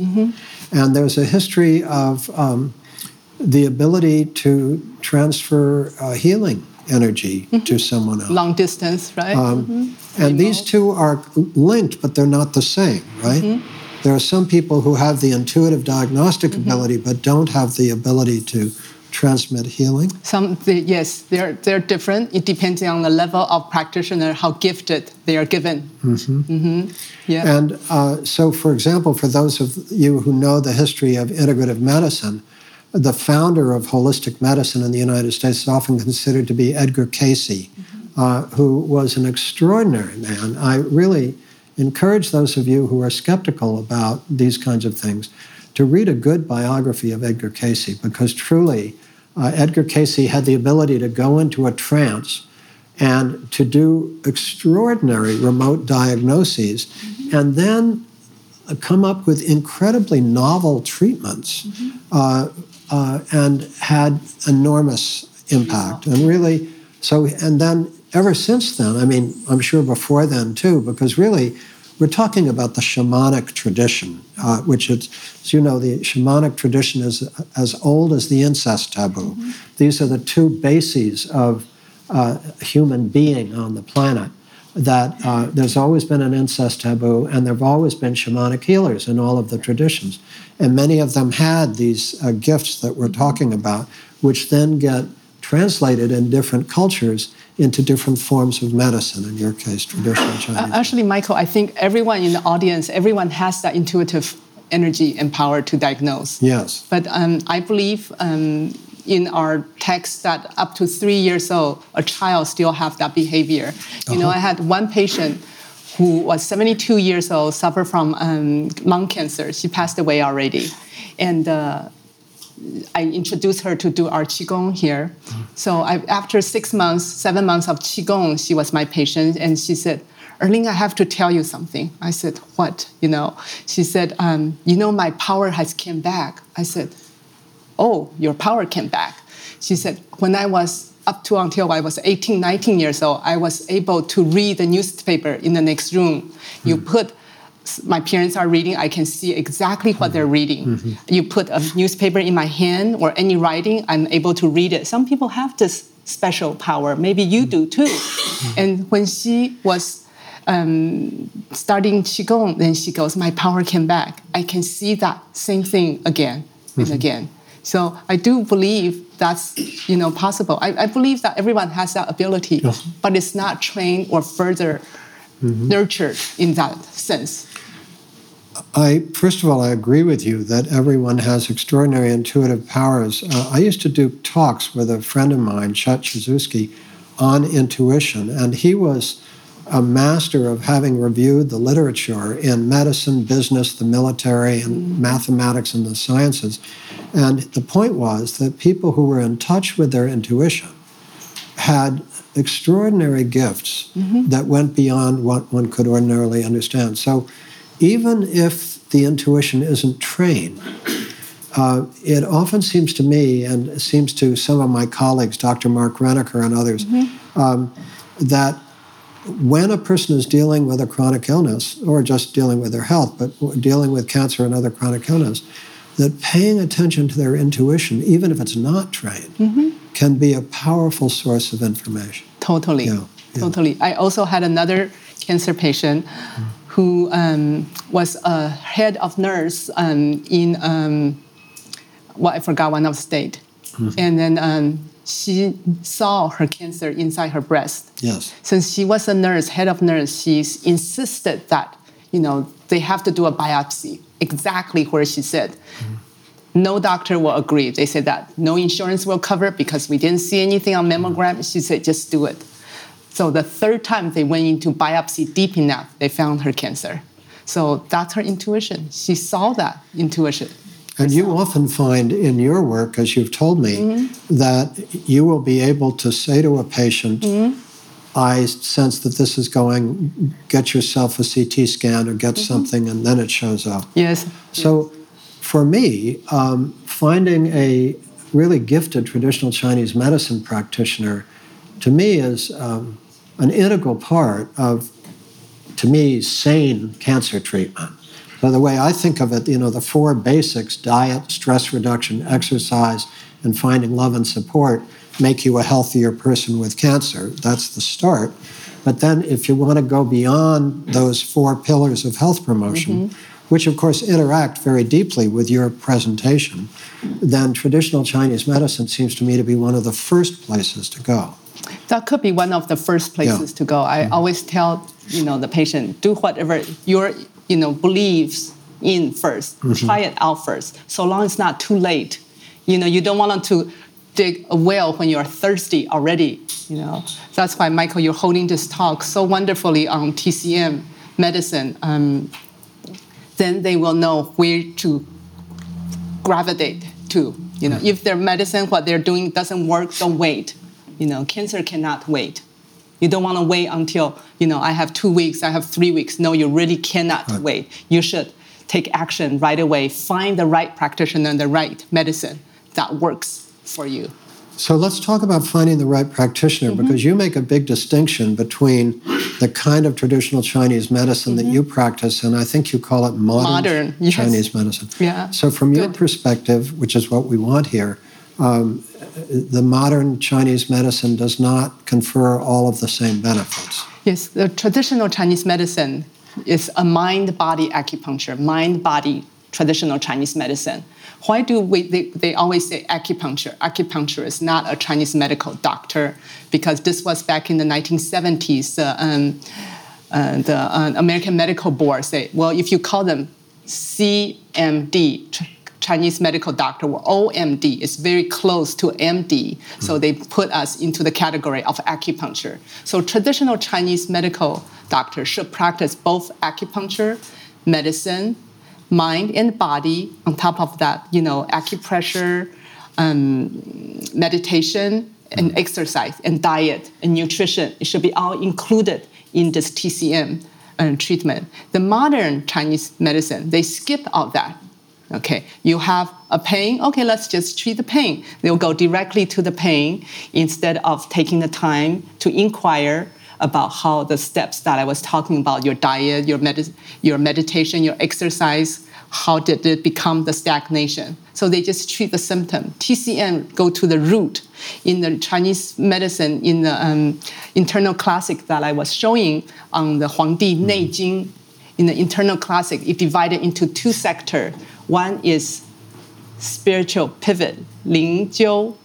And there's a history of um, the ability to transfer uh, healing energy to someone else. long distance, right? Um, and these two are linked, but they're not the same, right? There are some people who have the intuitive diagnostic ability, but don't have the ability to transmit healing. Some, the, yes, they're, they're different. It depends on the level of practitioner, how gifted they are given. Mm-hmm. Yeah. And uh, so, for example, for those of you who know the history of integrative medicine, the founder of holistic medicine in the United States is often considered to be Edgar Cayce, uh, who was an extraordinary man. I really encourage those of you who are skeptical about these kinds of things to read a good biography of Edgar Cayce because truly, uh, Edgar Cayce had the ability to go into a trance and to do extraordinary remote diagnoses and then come up with incredibly novel treatments uh, uh, and had enormous impact. And really, so, and then ever since then, I mean, I'm sure before then too, because really, we're talking about the shamanic tradition, uh, which is, as you know, the shamanic tradition is as old as the incest taboo. These are the two bases of uh, human being on the planet. That uh, there's always been an incest taboo, and there have always been shamanic healers in all of the traditions. And many of them had these uh, gifts that we're talking about, which then get translated in different cultures into different forms of medicine, in your case, traditional Chinese. Actually, Michael, I think everyone in the audience, everyone has that intuitive energy and power to diagnose. yes. But um, I believe um, in our text that up to three years old, a child still have that behavior. You know, I had one patient who was 72 years old, suffered from um, lung cancer. She passed away already, and. Uh, I introduced her to do our qigong here. So I, after six months, seven months of qigong, she was my patient, and she said, "Erlene, I have to tell you something." I said, "What?" You know, she said, um, "You know, my power has came back." I said, "Oh, your power came back." She said, "When I was up to until I was 18, 19 years old, I was able to read the newspaper in the next room. You hmm. put my parents are reading, I can see exactly what they're reading. Mm-hmm. You put a newspaper in my hand or any writing, I'm able to read it. Some people have this special power. Maybe you do too. Mm-hmm. and when she was um, starting qigong, then she goes, "My power came back. I can see that same thing again and mm-hmm. again." So I do believe that's you know possible. I, I believe that everyone has that ability, Yes. but it's not trained or further nurtured in that sense. I first of all, I agree with you that everyone has extraordinary intuitive powers. Uh, I used to do talks with a friend of mine, Chet Shizuski, on intuition, and he was a master of having reviewed the literature in medicine, business, the military, and mathematics and the sciences. And the point was that people who were in touch with their intuition had extraordinary gifts that went beyond what one could ordinarily understand. So, even if the intuition isn't trained, uh, it often seems to me, and it seems to some of my colleagues, Dr. Mark Renneker and others, um, that when a person is dealing with a chronic illness, or just dealing with their health, but dealing with cancer and other chronic illness, that paying attention to their intuition, even if it's not trained, can be a powerful source of information. Totally. Yeah, yeah. Totally. I also had another cancer patient who um, was a head of nurse um, in um, well, I forgot one of the state, mm-hmm. and then um, she saw her cancer inside her breast. Yes. Since she was a nurse, head of nurse, she insisted that you know they have to do a biopsy exactly where she said. Mm-hmm. No doctor will agree. They said that no insurance will cover because we didn't see anything on mammogram. She said just do it. So the third time they went into biopsy deep enough, they found her cancer. So that's her intuition. She saw that intuition. And you often find in your work, as you've told me, mm-hmm. that you will be able to say to a patient, mm-hmm. I sense that this is going, get yourself a CT scan or get mm-hmm. something, and then it shows up. Yes. So yes. for me, um, finding a really gifted traditional Chinese medicine practitioner to me is um, an integral part of, to me, sane cancer treatment. So the way I think of it, you know, the four basics diet, stress reduction, exercise, and finding love and support make you a healthier person with cancer. That's the start. But then if you want to go beyond those four pillars of health promotion, mm-hmm. which of course interact very deeply with your presentation, then traditional Chinese medicine seems to me to be one of the first places to go. That could be one of the first places yeah. to go. I mm-hmm. always tell you know the patient do whatever your you know believes in 1st mm-hmm. Try it out first. So long it's not too late. You know you don't want to dig a well when you're thirsty already. You know that's why Michael you're holding this talk so wonderfully on TCM medicine. Um, then they will know where to gravitate to. You know, mm-hmm. if their medicine, what they're doing doesn't work, don't wait. You know, cancer cannot wait. You don't want to wait until, you know, I have two weeks, I have three weeks. No, you really cannot right. wait. You should take action right away. Find the right practitioner and the right medicine that works for you. So let's talk about finding the right practitioner mm-hmm. because you make a big distinction between the kind of traditional Chinese medicine mm-hmm. that you practice and I think you call it modern, modern yes. Chinese medicine. Yeah. So from Good. your perspective, which is what we want here, um, the modern Chinese medicine does not confer all of the same benefits. Yes, the traditional Chinese medicine is a mind body acupuncture, mind body traditional Chinese medicine. Why do we, they, they always say acupuncture? Acupuncture is not a Chinese medical doctor because this was back in the 1970s. Uh, um, uh, the uh, American Medical Board say, well, if you call them CMD, Chinese medical doctor or OMD is very close to MD, mm. so they put us into the category of acupuncture. So traditional Chinese medical doctors should practice both acupuncture, medicine, mind and body. On top of that, you know, acupressure, um, meditation, and exercise, and diet and nutrition. It should be all included in this TCM uh, treatment. The modern Chinese medicine, they skip all that Okay, you have a pain. Okay, let's just treat the pain. They'll go directly to the pain instead of taking the time to inquire about how the steps that I was talking about your diet, your, med- your meditation, your exercise how did it become the stagnation? So they just treat the symptom. TCM go to the root. In the Chinese medicine, in the um, internal classic that I was showing on the Huangdi Nei Jing, in the internal classic, it divided into two sectors. One is spiritual pivot, Ling Shu,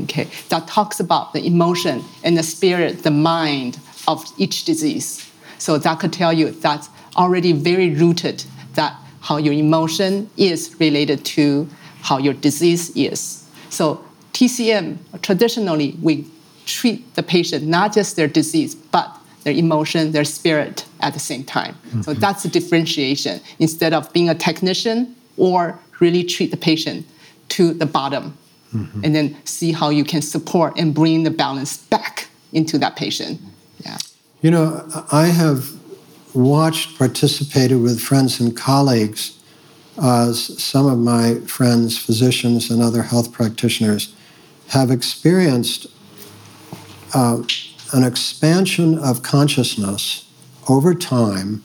okay, that talks about the emotion and the spirit, the mind of each disease. So that could tell you that's already very rooted that how your emotion is related to how your disease is. So TCM, traditionally, we treat the patient not just their disease, but their emotion, their spirit at the same time. Mm-hmm. So that's the differentiation. Instead of being a technician, or really treat the patient to the bottom mm-hmm. and then see how you can support and bring the balance back into that patient. Yeah. You know, I have watched, participated with friends and colleagues, uh, some of my friends, physicians, and other health practitioners have experienced uh, an expansion of consciousness over time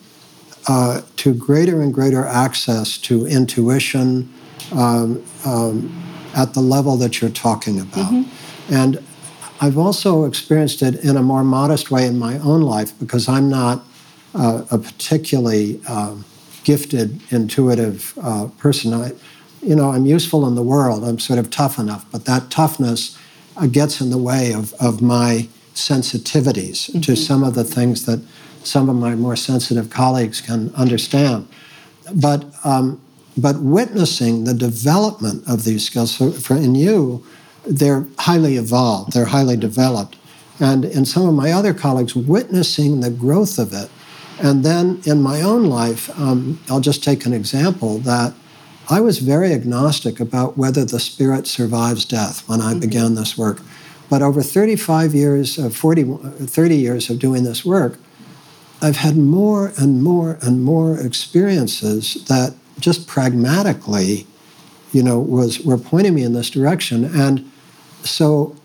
uh, to greater and greater access to intuition um, um, at the level that you're talking about. Mm-hmm. And I've also experienced it in a more modest way in my own life because I'm not uh, a particularly um, gifted, intuitive uh, person. I, you know, I'm useful in the world. I'm sort of tough enough, but that toughness uh, gets in the way of, of my sensitivities mm-hmm. to some of the things that some of my more sensitive colleagues can understand. But um, but witnessing the development of these skills for, for in you, they're highly evolved, they're highly developed, and in some of my other colleagues, witnessing the growth of it, and then in my own life, um, I'll just take an example that I was very agnostic about whether the spirit survives death when I mm-hmm. began this work. But over 35 years, of 40, 30 years of doing this work, I've had more and more and more experiences that just pragmatically, you know, was were pointing me in this direction. And so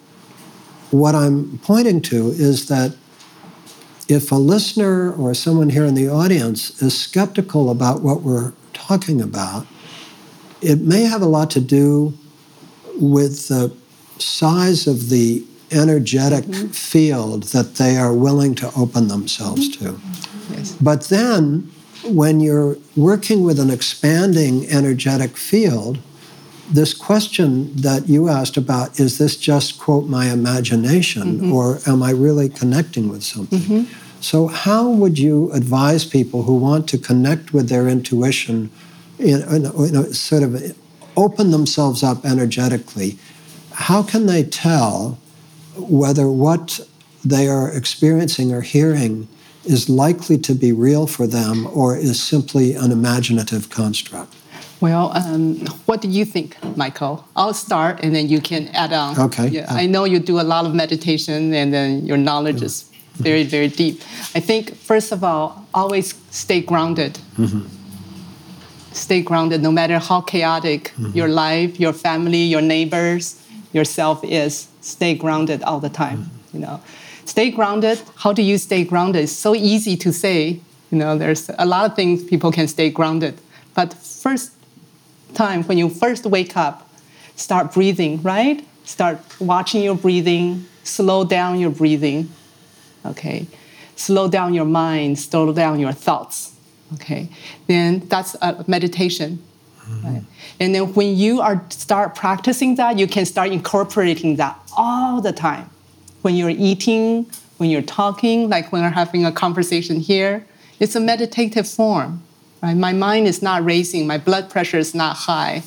what I'm pointing to is that if a listener or someone here in the audience is skeptical about what we're talking about, it may have a lot to do with the size of the energetic mm-hmm. field that they are willing to open themselves to. Yes. But then, when you're working with an expanding energetic field, this question that you asked about is this just, quote, my imagination, mm-hmm. or am I really connecting with something? Mm-hmm. So, how would you advise people who want to connect with their intuition, in, in, in sort of open themselves up energetically? How can they tell whether what they are experiencing or hearing is likely to be real for them or is simply an imaginative construct? Well, um, what do you think, Michael? I'll start and then you can add on. Okay. Yeah, I know you do a lot of meditation and then your knowledge is very, very deep. I think, first of all, always stay grounded. Mm-hmm. Stay grounded no matter how chaotic mm-hmm. your life, your family, your neighbors, yourself is. Stay grounded all the time. You know, stay grounded. How do you stay grounded? It's so easy to say. You know, there's a lot of things people can stay grounded. But first time when you first wake up, start breathing, right? Start watching your breathing, slow down your breathing, okay? Slow down your mind, slow down your thoughts, okay? Then that's a meditation. Right? And then when you are start practicing that, you can start incorporating that all the time. When you're eating, when you're talking, like when we're having a conversation here, it's a meditative form. Right? My mind is not racing, my blood pressure is not high.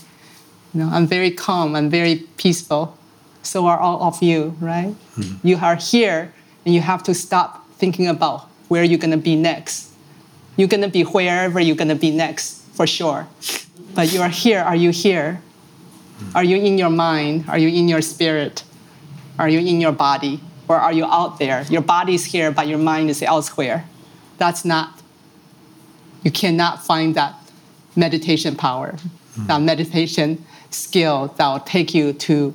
You know, I'm very calm, I'm very peaceful. So are all of you, right? Mm-hmm. You are here and you have to stop thinking about where you're gonna be next. You're gonna be wherever you're gonna be next, for sure. But you are here, are you here? Mm-hmm. Are you in your mind? Are you in your spirit? Are you in your body? Or are you out there? Your body is here, but your mind is elsewhere. That's not you cannot find that meditation power, mm. that meditation skill that will take you to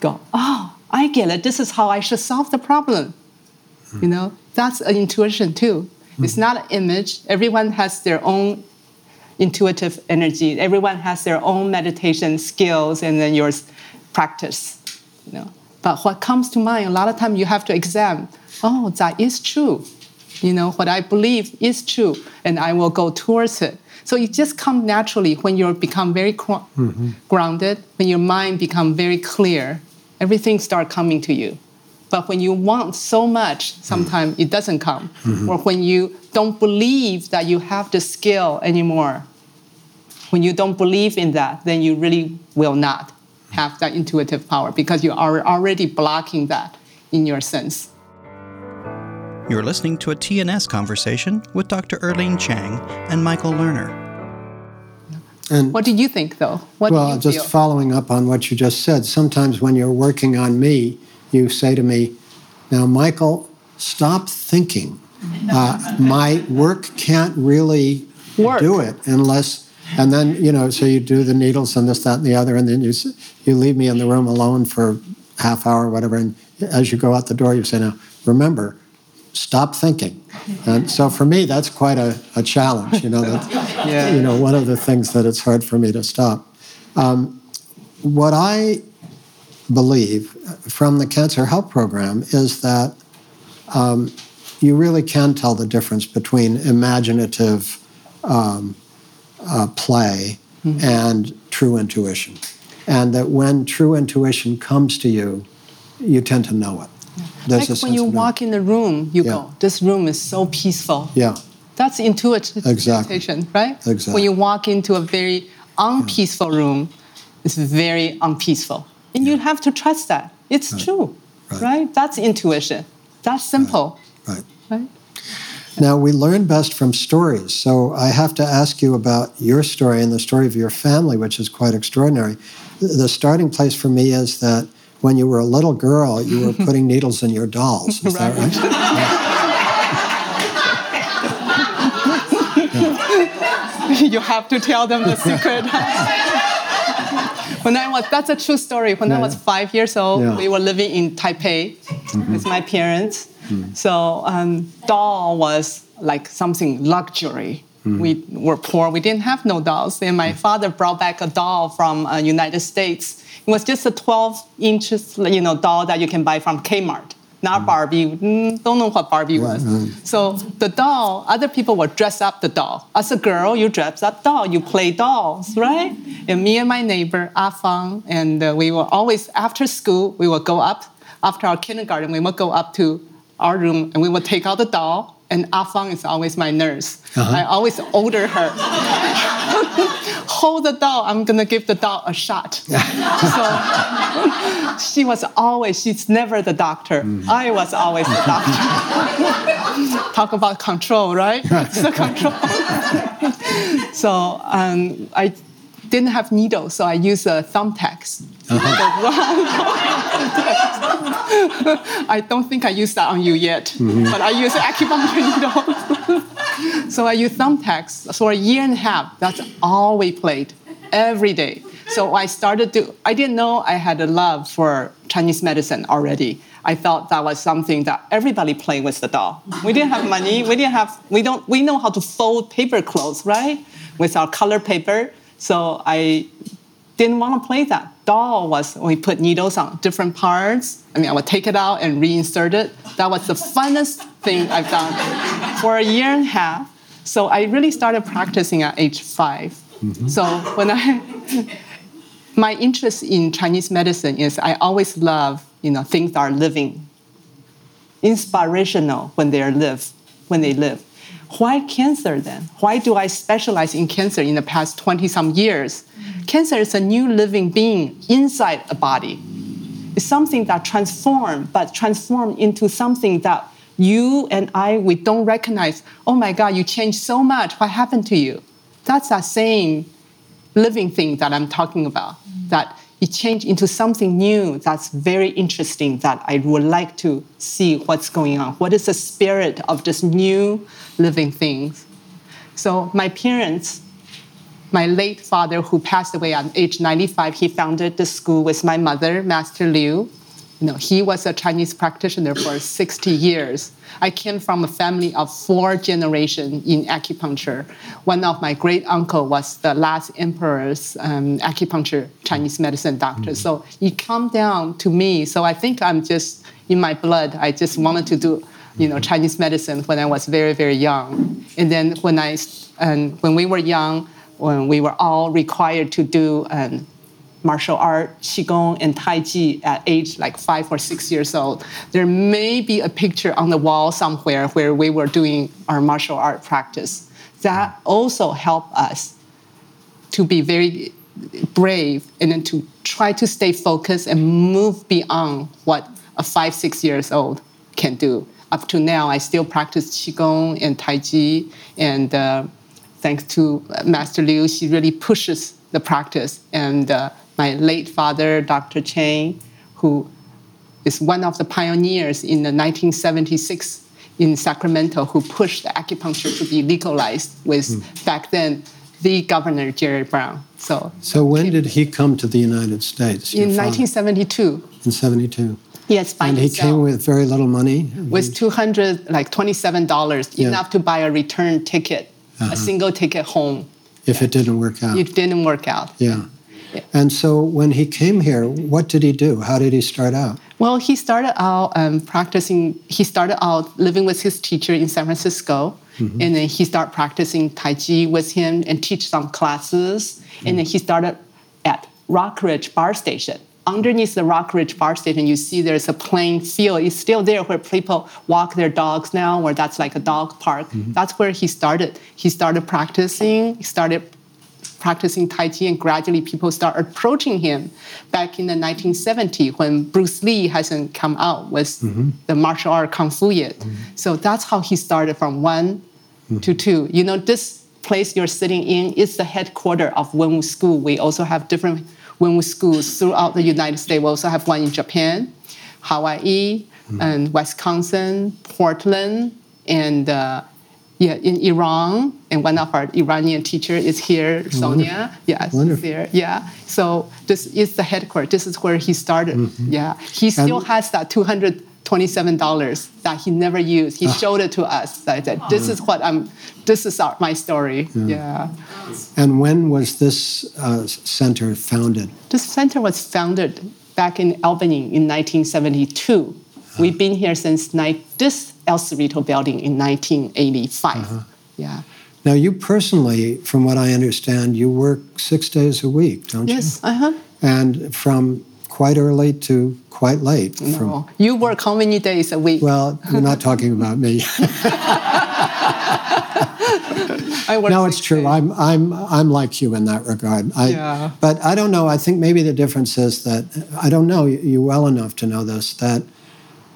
go, oh, I get it. This is how I should solve the problem. Mm. You know, that's an intuition too. Mm. It's not an image. Everyone has their own intuitive energy. Everyone has their own meditation skills and then yours practice. You know. But what comes to mind, a lot of time you have to examine, oh, that is true you know, what I believe is true, and I will go towards it. So it just comes naturally when you become very mm-hmm. grounded, when your mind become very clear, everything start coming to you. But when you want so much, sometimes it doesn't come. Mm-hmm. Or when you don't believe that you have the skill anymore, when you don't believe in that, then you really will not have that intuitive power because you are already blocking that in your sense. You're listening to a TNS conversation with Dr. Erlene Chang and Michael Lerner. And what did you think, though? What well, just feel? following up on what you just said, sometimes when you're working on me, you say to me, Now, Michael, stop thinking. Uh, my work can't really work. do it unless, and then, you know, so you do the needles and this, that, and the other, and then you, you leave me in the room alone for half hour or whatever. And as you go out the door, you say, Now, remember, stop thinking. And so for me, that's quite a, a challenge. You know, that, yeah. you know, one of the things that it's hard for me to stop. Um, what I believe from the Cancer Help Program is that um, you really can tell the difference between imaginative um, uh, play mm-hmm. and true intuition. And that when true intuition comes to you, you tend to know it. There's like when you walk in the room, you yeah. go, this room is so peaceful. Yeah. That's intuitive exactly. right? Exactly. When you walk into a very unpeaceful yeah. room, it's very unpeaceful. And yeah. you have to trust that. It's right. true, right. right. That's intuition. That's simple. Right. right. right? Now, we learn best from stories. So I have to ask you about your story and the story of your family, which is quite extraordinary. The starting place for me is that when you were a little girl, you were putting needles in your dolls. Is that right? you have to tell them the secret. when I was, that's a true story. When yeah. I was five years old, yeah. we were living in Taipei mm-hmm. with my parents. Mm. So um, doll was like something luxury. Mm. We were poor. We didn't have no dolls. And my mm. father brought back a doll from uh, United States. It was just a 12 inches, you know, doll that you can buy from Kmart not mm. Barbie. Mm, don't know what Barbie was. So the doll, other people would dress up the doll. As a girl, you dress up doll, you play dolls, right? And me and my neighbor, Afang, and uh, we were always, after school, we would go up, after our kindergarten, we would go up to our room and we would take out the doll and Afang is always my nurse. Uh-huh. I always order her, hold the doll, I'm gonna give the doll a shot. so she was always, she's never the doctor. Mm. I was always the doctor. Talk about control, right? It's the control. so um, I didn't have needles, so I used a thumbtacks. Uh-huh. I don't think I used that on you yet, mm-hmm. but I used acupuncture needles. so I used thumbtacks for a year and a half. That's all we played every day. So I started to, I didn't know I had a love for Chinese medicine already. I thought that was something that everybody played with the doll. We didn't have money. We didn't have, we don't, we know how to fold paper clothes, right? With our color paper. So I didn't want to play that. Doll was we put needles on different parts. I mean, I would take it out and reinsert it. That was the funnest thing I've done for a year and a half. So I really started practicing at age 5 mm-hmm. So when I, my interest in Chinese medicine is I always love you know things that are living, inspirational when they are live, when they live. Why cancer then? Why do I specialize in cancer in the past 20 some years? Cancer is a new living being inside a body. It's something that transforms, but transformed into something that you and I, we don't recognize. Oh my God, you changed so much. What happened to you? That's that same living thing that I'm talking about. That it changed into something new that's very interesting that I would like to see what's going on. What is the spirit of this new living things? So my parents, my late father who passed away at age 95, he founded the school with my mother, Master Liu. You know, he was a Chinese practitioner for 60 years. I came from a family of four generations in acupuncture. One of my great uncle was the last emperor's um, acupuncture Chinese medicine doctor. Mm-hmm. So it come down to me. So I think I'm just in my blood. I just wanted to do, you know, Chinese medicine when I was very very young. And then when I and when we were young, when we were all required to do um, martial art, Qigong, and Tai Chi at age like five or six years old. There may be a picture on the wall somewhere where we were doing our martial art practice. That also helped us to be very brave and then to try to stay focused and move beyond what a five, six years old can do. Up to now, I still practice Qigong and Tai Chi, and uh, thanks to Master Liu, she really pushes the practice and uh, my late father, Dr. Chang, who is one of the pioneers in the 1976 in Sacramento who pushed acupuncture to be legalized with mm. back then the governor Jerry Brown. So, so when did he come to the United States? In 1972. In 72. Yes, by and he came with very little money. With two hundred, like twenty-seven dollars, yeah. enough to buy a return ticket, uh-huh. a single ticket home. If yeah. it didn't work out. It didn't work out. Yeah. And so when he came here, what did he do? How did he start out? Well, he started out um, practicing. He started out living with his teacher in San Francisco, mm-hmm. and then he started practicing Tai Chi with him and teach some classes. Mm-hmm. And then he started at Rockridge BART Station. Underneath the Rockridge BART Station, you see there's a plain field. It's still there where people walk their dogs now, where that's like a dog park. Mm-hmm. That's where he started. He started practicing. He started practicing Tai Chi, and gradually people start approaching him. Back in the 1970s, when Bruce Lee hasn't come out with mm-hmm. the martial art Kung Fu yet. Mm-hmm. So that's how he started from one mm-hmm. to two. You know, this place you're sitting in is the headquarters of Wenwu School. We also have different Wenwu schools throughout the United States. We also have one in Japan, Hawaii, mm-hmm. and Wisconsin, Portland, and uh, yeah, in Iran, and one of our Iranian teacher is here, Sonia. Wonderful. Yes, Wonderful. there. Yeah. So this is the headquarters. This is where he started. Mm-hmm. Yeah. He still and has that two hundred twenty-seven dollars that he never used. He ah. showed it to us. That said, this is what I'm. This is our, my story. Yeah. yeah. And when was this uh, center founded? This center was founded back in Albany in 1972. We've been here since ni- this El Cerrito building in 1985. Uh-huh. Yeah. Now, you personally, from what I understand, you work six days a week, don't yes, you? Yes, uh huh. And from quite early to quite late. No. From, you work how many days a week? Well, you're not talking about me. I work no, it's true. Days. I'm, I'm, I'm like you in that regard. I, yeah. But I don't know. I think maybe the difference is that I don't know you well enough to know this that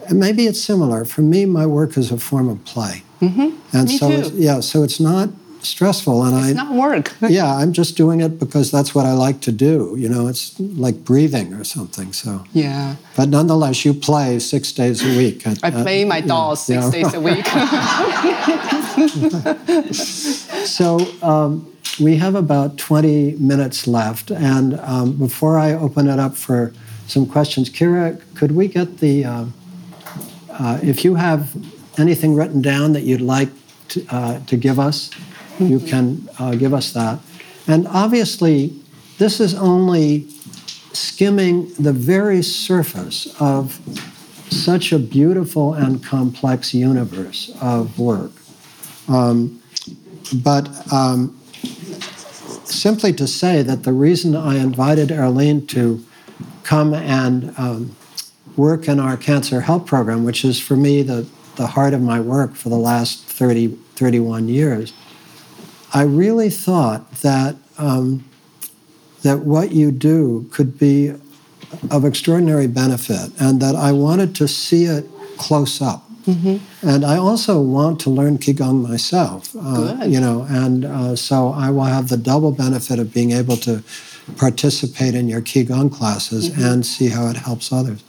and maybe it's similar. For me, my work is a form of play. Mm-hmm. And me so, too. Yeah, so it's not stressful. And it's I, not work. yeah, I'm just doing it because that's what I like to do. You know, it's like breathing or something. So yeah. But nonetheless, you play six days a week. At, I play my dolls six days a week. so um, we have about 20 minutes left, and um, before I open it up for some questions, Kira, could we get the uh, uh, if you have anything written down that you'd like to, uh, to give us, you can uh, give us that. And obviously, this is only skimming the very surface of such a beautiful and complex universe of work. Um, but um, simply to say that the reason I invited Erlene to come and um, work in our cancer help program, which is for me the, the heart of my work for the last 30, 31 years, I really thought that, um, that what you do could be of extraordinary benefit and that I wanted to see it close up. Mm-hmm. And I also want to learn Qigong myself, uh, you know, and uh, so I will have the double benefit of being able to participate in your Qigong classes mm-hmm. and see how it helps others.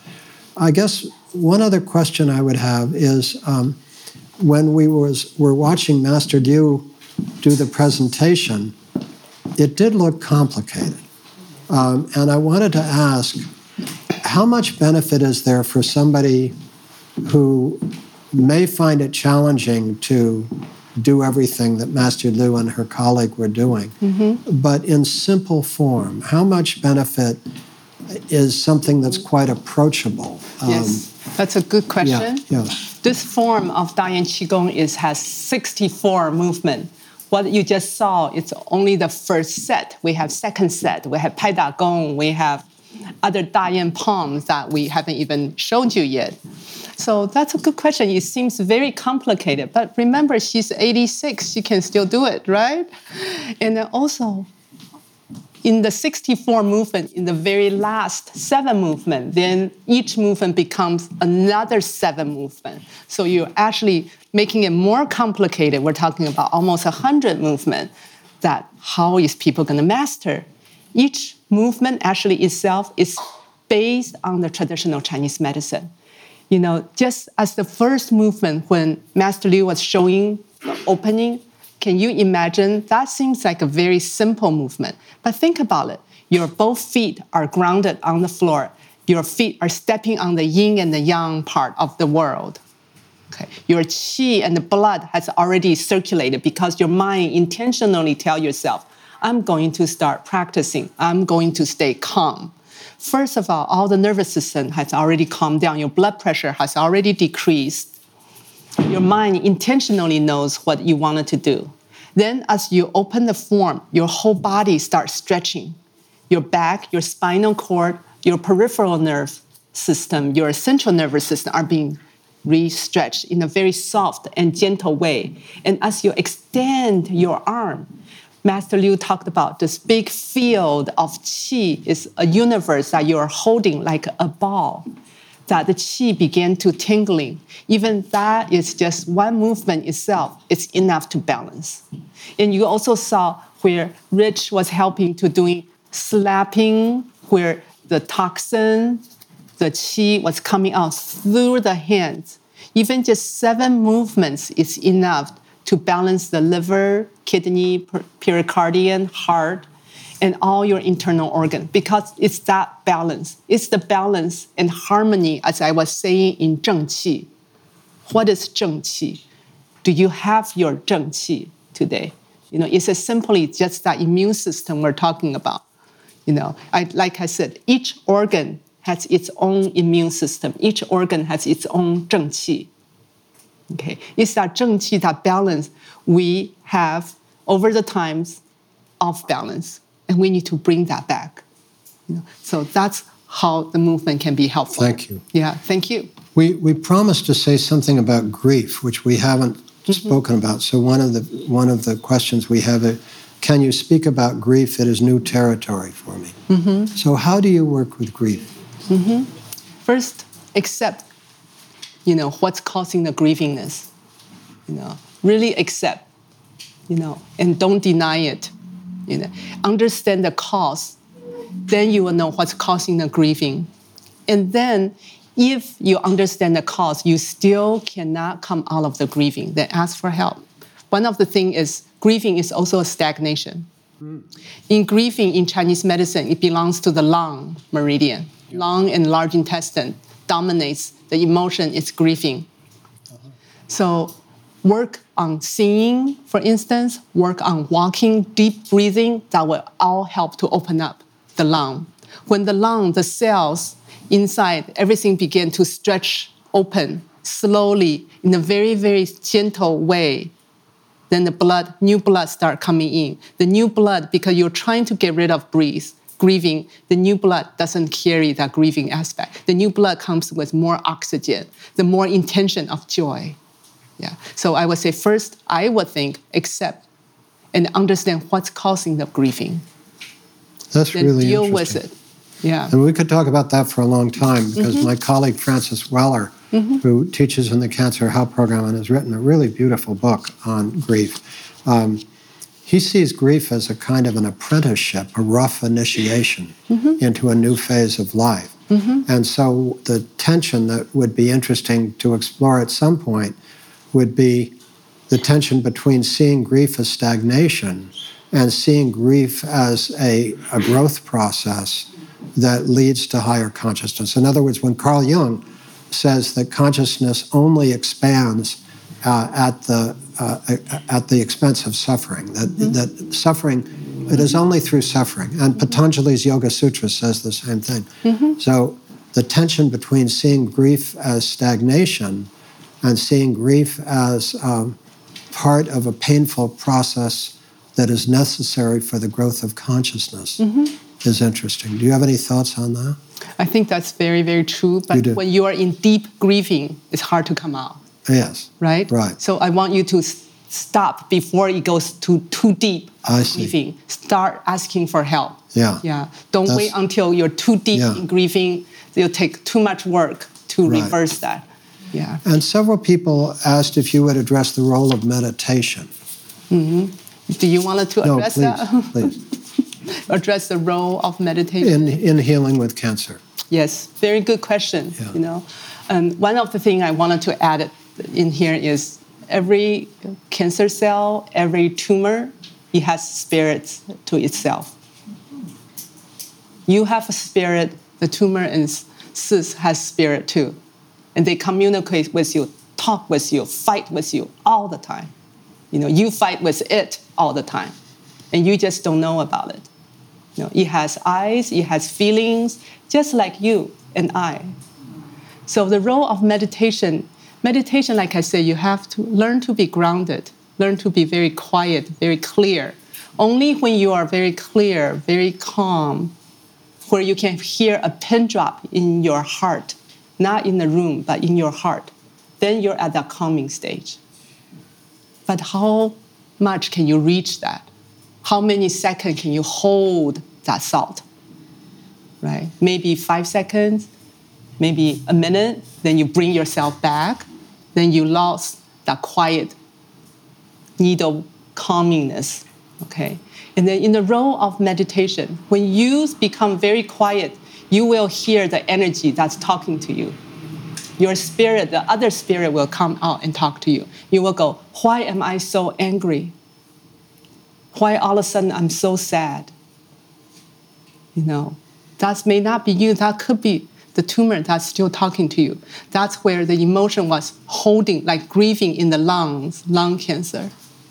I guess one other question I would have is um, when we was were watching Master Liu do the presentation, it did look complicated, um, and I wanted to ask, how much benefit is there for somebody who may find it challenging to do everything that Master Liu and her colleague were doing, mm-hmm. but in simple form? How much benefit is something that's quite approachable. Um, yes, that's a good question. Yeah, yeah. This form of Dayan Qigong is has 64 movement. What you just saw is only the first set. We have second set. We have Pai Da Gong. We have other Dayan palms that we haven't even shown you yet. So that's a good question. It seems very complicated, but remember, she's 86. She can still do it, right? And then also, in the 64 movement, in the very last seven movement, then each movement becomes another seven movement. So you're actually making it more complicated. We're talking about almost 100 movement that how is people going to master? Each movement actually itself is based on the traditional Chinese medicine. You know, just as the first movement when Master Liu was showing the opening, can you imagine? That seems like a very simple movement. But think about it. Your both feet are grounded on the floor. Your feet are stepping on the yin and the yang part of the world. Okay. Your qi and the blood has already circulated because your mind intentionally tell yourself, I'm going to start practicing. I'm going to stay calm. First of all, all the nervous system has already calmed down. Your blood pressure has already decreased. Your mind intentionally knows what you wanted to do. Then, as you open the form, your whole body starts stretching. Your back, your spinal cord, your peripheral nerve system, your central nervous system are being re-stretched in a very soft and gentle way. And as you extend your arm, Master Liu talked about this big field of qi is a universe that you're holding like a ball. That the qi began to tingling. Even that is just one movement itself. It's enough to balance. And you also saw where Rich was helping to doing slapping, where the toxin, the qi was coming out through the hands. Even just seven movements is enough to balance the liver, kidney, pericardium, heart, and all your internal organs because it's that balance. It's the balance and harmony, as I was saying in Zheng Qi. What is Zheng Qi? Do you have your Zheng Qi today? You know, it's simply just that immune system we're talking about. You know, I, like I said, each organ has its own immune system. Each organ has its own zheng qi. Okay, it's that zheng qi, that balance we have over the times off balance, and we need to bring that back. You know, so that's how the movement can be helpful. Thank you. Yeah, thank you. We we promised to say something about grief, which we haven't mm-hmm. spoken about. So one of the one of the questions we have is, can you speak about grief? It is new territory for me. Mm-hmm. So how do you work with grief? Mm-hmm. First, accept, you know, what's causing the grievingness. You know, really accept, you know, and don't deny it. You know, understand the cause. Then you will know what's causing the grieving. And then, if you understand the cause, you still cannot come out of the grieving. Then ask for help. One of the things is grieving is also a stagnation. Mm. In grieving in Chinese medicine, it belongs to the lung meridian lung and large intestine dominates the emotion is grieving. Uh-huh. So work on seeing, for instance, work on walking, deep breathing, that will all help to open up the lung. When the lung, the cells inside, everything begin to stretch open slowly in a very, very gentle way, then the blood, new blood start coming in. The new blood, because you're trying to get rid of breeze, grieving, the new blood doesn't carry that grieving aspect. The new blood comes with more oxygen, the more intention of joy. Yeah. So I would say first, I would think accept and understand what's causing the grieving. That's then really deal with it. Yeah. And we could talk about that for a long time because mm-hmm. my colleague Francis Weller, mm-hmm. who teaches in the Cancer Help Program and has written a really beautiful book on grief. Um, he sees grief as a kind of an apprenticeship, a rough initiation mm-hmm. into a new phase of life. Mm-hmm. And so the tension that would be interesting to explore at some point would be the tension between seeing grief as stagnation and seeing grief as a, a growth process that leads to higher consciousness. In other words, when Carl Jung says that consciousness only expands uh, at the uh, at the expense of suffering. That mm-hmm. that suffering, it is only through suffering. And Patanjali's Yoga Sutra says the same thing. Mm-hmm. So the tension between seeing grief as stagnation and seeing grief as um, part of a painful process that is necessary for the growth of consciousness mm-hmm. is interesting. Do you have any thoughts on that? I think that's very, very true. But you when you are in deep grieving, it's hard to come out. Yes. Right? Right. So I want you to stop before it goes too too deep. I see. Grieving. Start asking for help. Yeah. Yeah. Don't That's, wait until you're too deep yeah. in grieving. It'll take too much work to right. reverse that. Yeah. And several people asked if you would address the role of meditation. Mm-hmm. Do you want to address no, please, that? please. address the role of meditation in in healing with cancer. Yes, very good question. Yeah. You know, um, one of the things I wanted to add in here is every cancer cell, every tumor, it has spirits to itself. You have a spirit, the tumor and cyst has spirit too. And they communicate with you, talk with you, fight with you all the time. You know, you fight with it all the time. and you just don't know about it. You know, it has eyes, it has feelings, just like you and I. So the role of meditation, meditation, like I said, you have to learn to be grounded, learn to be very quiet, very clear. Only when you are very clear, very calm, where you can hear a pin drop in your heart, not in the room, but in your heart, then you're at that calming stage. But how much can you reach that? How many seconds can you hold that thought? Right? Maybe five seconds, maybe a minute, then you bring yourself back, then you lost that quiet needle calmingness. Okay? And then in the role of meditation, when you become very quiet, you will hear the energy that's talking to you. Your spirit, the other spirit will come out and talk to you. You will go, Why am I so angry? Why all of a sudden I'm so sad? You know, that may not be you, that could be the tumor that's still talking to you. That's where the emotion was holding, like grieving in the lungs, lung cancer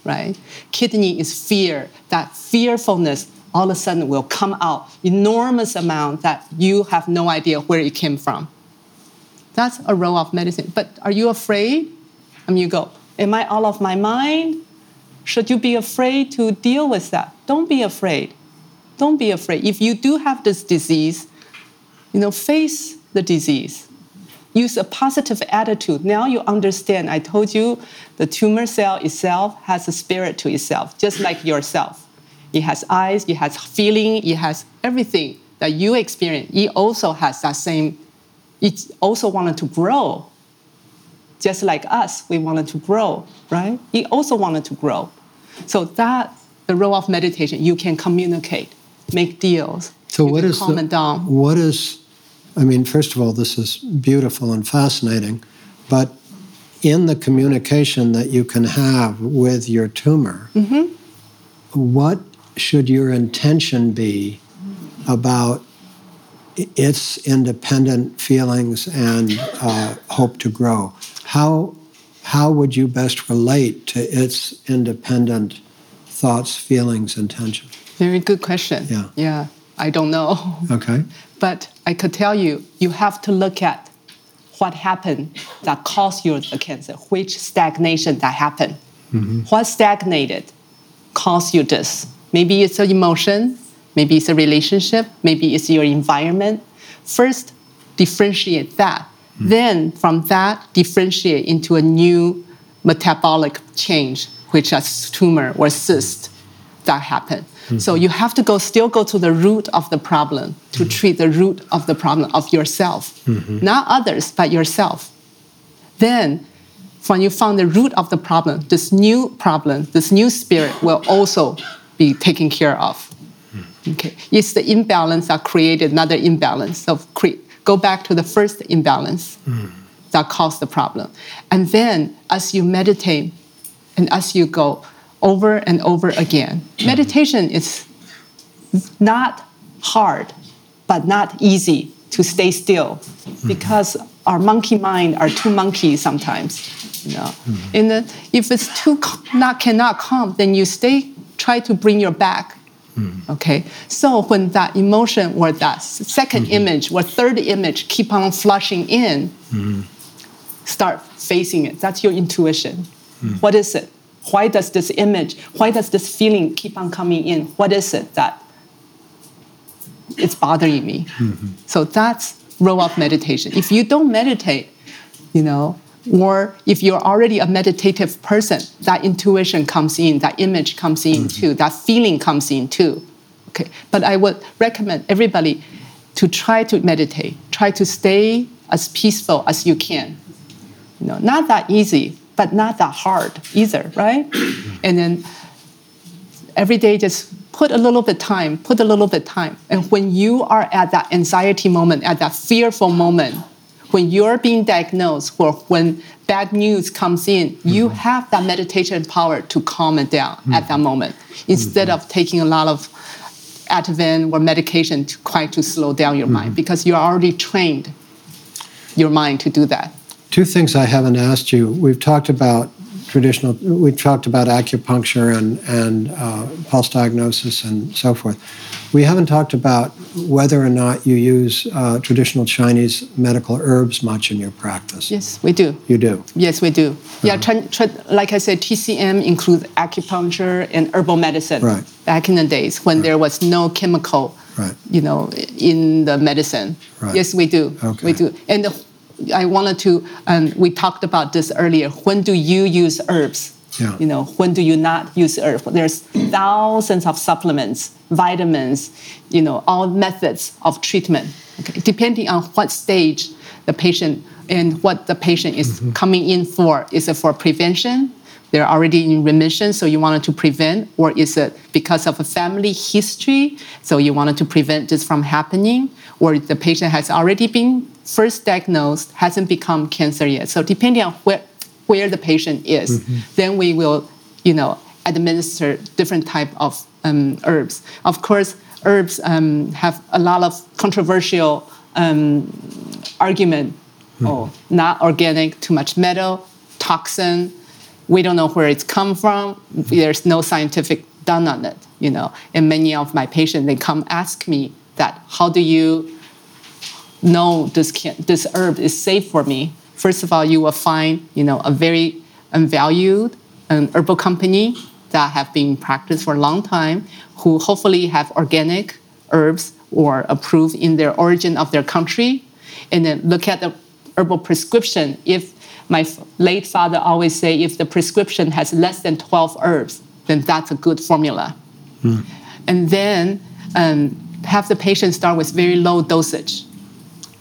right? Kidney is fear. That fearfulness all of a sudden will come out enormous amount that you have no idea where it came from. That's a role of medicine. But are you afraid? I mean, you go, am I out of my mind? Should you be afraid to deal with that? Don't be afraid. Don't be afraid. If you do have this disease, you know, face the disease use a positive attitude. Now you understand. I told you the tumor cell itself has a spirit to itself, just like yourself. It has eyes, it has feeling, it has everything that you experience. It also has that same, it also wanted to grow. Just like us, we wanted to grow, right? It also wanted to grow. So that the role of meditation, you can communicate, make deals. So what is calm the, it down. what is I mean, first of all, this is beautiful and fascinating, but in the communication that you can have with your tumor, Mm-hmm. what should your intention be about its independent feelings and uh, hope to grow? How, how would you best relate to its independent thoughts, feelings, intentions? Very good question. Yeah. Yeah. I don't know. Okay. But I could tell you, you have to look at what happened that caused you the cancer, which stagnation that happened. What stagnated caused you this? Maybe it's an emotion, maybe it's a relationship, maybe it's your environment. First, differentiate that. Hmm. Then, from that, differentiate into a new metabolic change, which is tumor or cyst that happened. Hmm. So you have to go still go to the root of the problem to hmm. treat the root of the problem of yourself, mm-hmm. not others, but yourself. Then, when you found the root of the problem, this new problem, this new spirit will also be taken care of. Hmm. Okay, it's the imbalance that created another imbalance. So cre- go back to the first imbalance hmm. that caused the problem, and then as you meditate and as you go over and over again, hmm. meditation is not hard, but not easy to stay still because our monkey mind are too monkey sometimes. You know, and then if it's too not cannot calm, then you stay try to bring your back. Hmm. Okay, so when that emotion or that s- 2nd hmm. image or third image keep on flushing in, hmm. start facing it. That's your intuition. What is it? Why does this image, why does this feeling keep on coming in? What is it that it's bothering me? So that's role of meditation. If you don't meditate, you know, or if you're already a meditative person, that intuition comes in, that image comes in mm-hmm. too, that feeling comes in too. Okay, but I would recommend everybody to try to meditate, try to stay as peaceful as you can. You know, not that easy, but not that hard either, right? and then every day just put a little bit time, put a little bit time. And when you are at that anxiety moment, at that fearful moment, when you're being diagnosed or when bad news comes in, you mm-hmm. have that meditation power to calm it down at that mm-hmm. moment instead of mm-hmm. taking a lot of Ativan or medication to try to slow down your mind because you're already trained your mind to do that. Two things I haven't asked you. We've talked about traditional. We've talked about acupuncture and and uh, pulse diagnosis and so forth. We haven't talked about whether or not you use uh, traditional Chinese medical herbs much in your practice. Yes, we do. You do. Yes, we do. Yeah, tra- tra- like I said, TCM includes acupuncture and herbal medicine. Right. Back in the days when there was no chemical, Right. you know, in the medicine. Right. Yes, we do. Okay. We do. And the, I wanted to. Um, we talked about this earlier. When do you use herbs? Yeah. You know, when do you not use herbs? There's thousands of supplements, vitamins, you know, all methods of treatment. Okay? Depending on what stage the patient and what the patient is mm-hmm. coming in for. Is it for prevention? They're already in remission, so you wanted to prevent, or is it because of a family history, so you wanted to prevent this from happening, or the patient has already been first diagnosed, hasn't become cancer yet. So depending on where where the patient is, then we will, you know, administer different type of um, herbs. Of course, herbs um, have a lot of controversial um, argument. Oh, not organic, too much metal, toxin. We don't know where it's come from. There's no scientific done on it, you know. And many of my patients, they come ask me that, how do you know this can, this herb is safe for me, first of all, you will find you know a very valued um, herbal company that have been practiced for a long time, who hopefully have organic herbs or approved in their origin of their country, and then look at the herbal prescription. If my late father always say, if the prescription has less than 12 herbs, then that's a good formula and then um, have the patient start with very low dosage,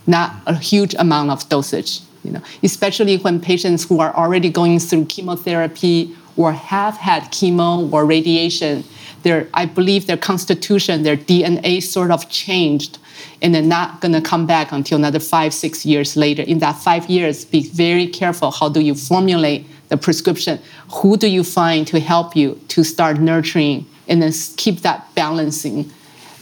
not a huge amount of dosage. You know, especially when patients who are already going through chemotherapy or have had chemo or radiation, their I believe their constitution, their DNA sort of changed, and they're not going to come back until another five, six years later. In that five years, be very careful. How do you formulate the prescription? Who do you find to help you to start nurturing and then keep that balancing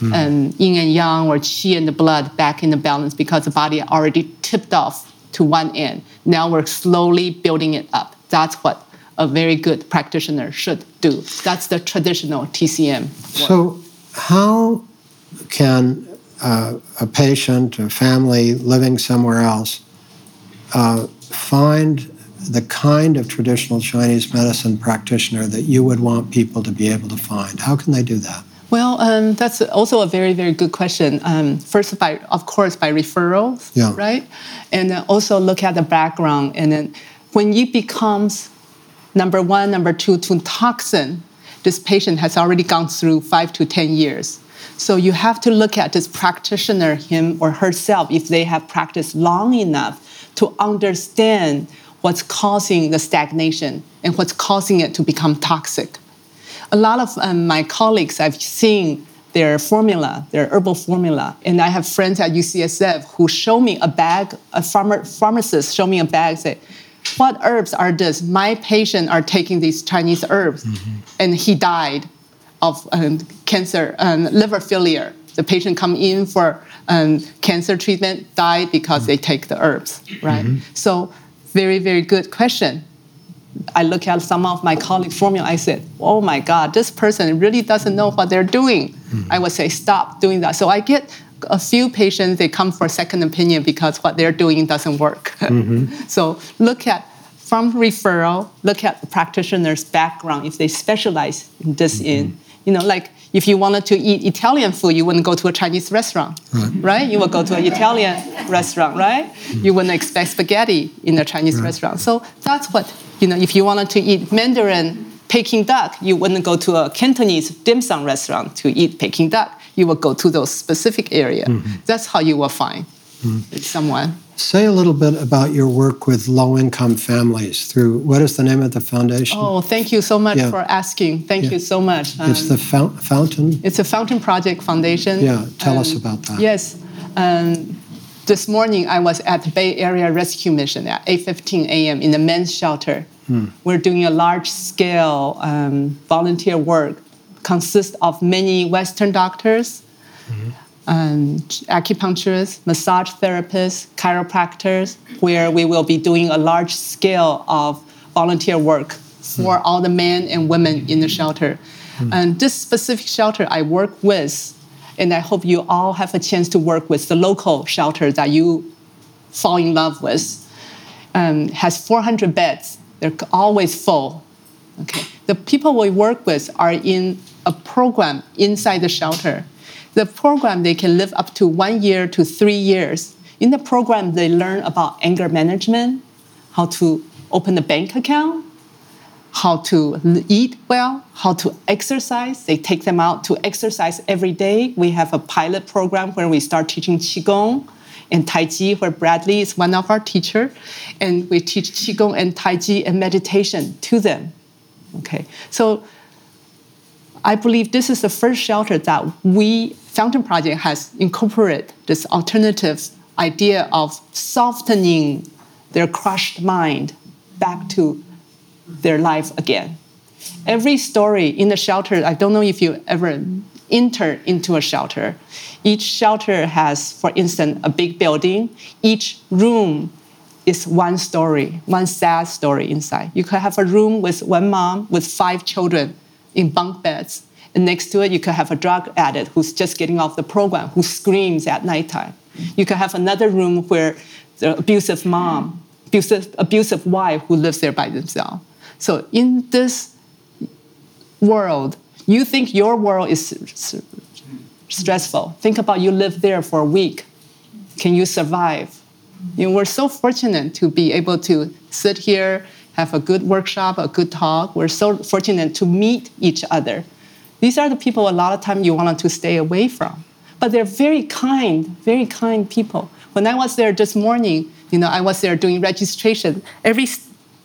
um, yin and yang or qi and the blood back in the balance because the body already tipped off to one end. Now we're slowly building it up. That's what a very good practitioner should do. That's the traditional TCM. So, how can uh, a patient, a family living somewhere else, uh, find the kind of traditional Chinese medicine practitioner that you would want people to be able to find? How can they do that? Well, um, that's also a very, very good question. Um, first, by of course, by referrals, Yeah. right? And then also look at the background. And then when it becomes number one, number two, to toxin, this patient has already gone through five to 10 years. So you have to look at this practitioner, him or herself, if they have practiced long enough to understand what's causing the stagnation and what's causing it to become toxic a lot of um, my colleagues I've seen their formula, their herbal formula, and I have friends at UCSF who show me a bag. A farmer, pharmacist show me a bag, say, "What herbs are this? My patient are taking these Chinese herbs, and he died of um, cancer, um, liver failure. The patient come in for um, cancer treatment, died because they take the herbs, right? So, very, very good question. I look at some of my colleague formula, I said, oh my God, this person really doesn't know what they're doing. Hmm. I would say, stop doing that. So I get a few patients, they come for a second opinion because what they're doing doesn't work. Mm-hmm. so look at from referral, look at the practitioner's background, if they specialize in this mm-hmm. in, you know, like if you wanted to eat Italian food, you wouldn't go to a Chinese restaurant, right? You would go to an Italian restaurant, right? Mm-hmm. You wouldn't expect spaghetti in a Chinese restaurant. So that's what, you know, if you wanted to eat Mandarin Peking duck, you wouldn't go to a Cantonese dim sum restaurant to eat Peking duck. You would go to those specific area. Mm-hmm. That's how you will find mm-hmm. someone. Say a little bit about your work with low income families through what is the name of the foundation? Oh, thank you so much Yeah. for asking. Thank Yeah. you so much. it's Um, the fount- fountain. It's a Fountain Project Foundation. Yeah, tell us Um, about that. Yes. Um, this morning I was at the Bay Area Rescue Mission at 8:15 a.m. in the men's shelter. Hmm. We're doing a large-scale um, volunteer work, consists of many Western doctors, Mm-hmm. Um, acupuncturists, massage therapists, chiropractors, where we will be doing a large scale of volunteer work for all the men and women in the shelter. And this specific shelter I work with, and I hope you all have a chance to work with the local shelter that you fall in love with, um, has 400 beds. They're always full. Okay. The people we work with are in a program inside the shelter. The program they can live up to one year to three years. In the program, they learn about anger management, how to open a bank account, how to eat well, how to exercise. They take them out to exercise every day. We have a pilot program where we start teaching Qigong and Tai Chi, where Bradley is one of our teachers. And we teach Qigong and Tai Chi and meditation to them. Okay, so I believe this is the first shelter that we, Fountain Project, has incorporated this alternative idea of softening their crushed mind back to their life again. Every story in the shelter, I don't know if you ever enter into a shelter. Each shelter has, for instance, a big building. Each room is one story, one sad story inside. You could have a room with one mom with five children in bunk beds. And next to it, you could have a drug addict who's just getting off the program, who screams at nighttime. You could have another room where the abusive mom, abusive, abusive wife who lives there by themselves. So in this world, you think your world is stressful. Think about you live there for a week. Can you survive? You know, we're so fortunate to be able to sit here, have a good workshop, a good talk. We're so fortunate to meet each other. These are the people a lot of time you want to stay away from. But they're very kind, very kind people. When I was there this morning, you know, I was there doing registration. Every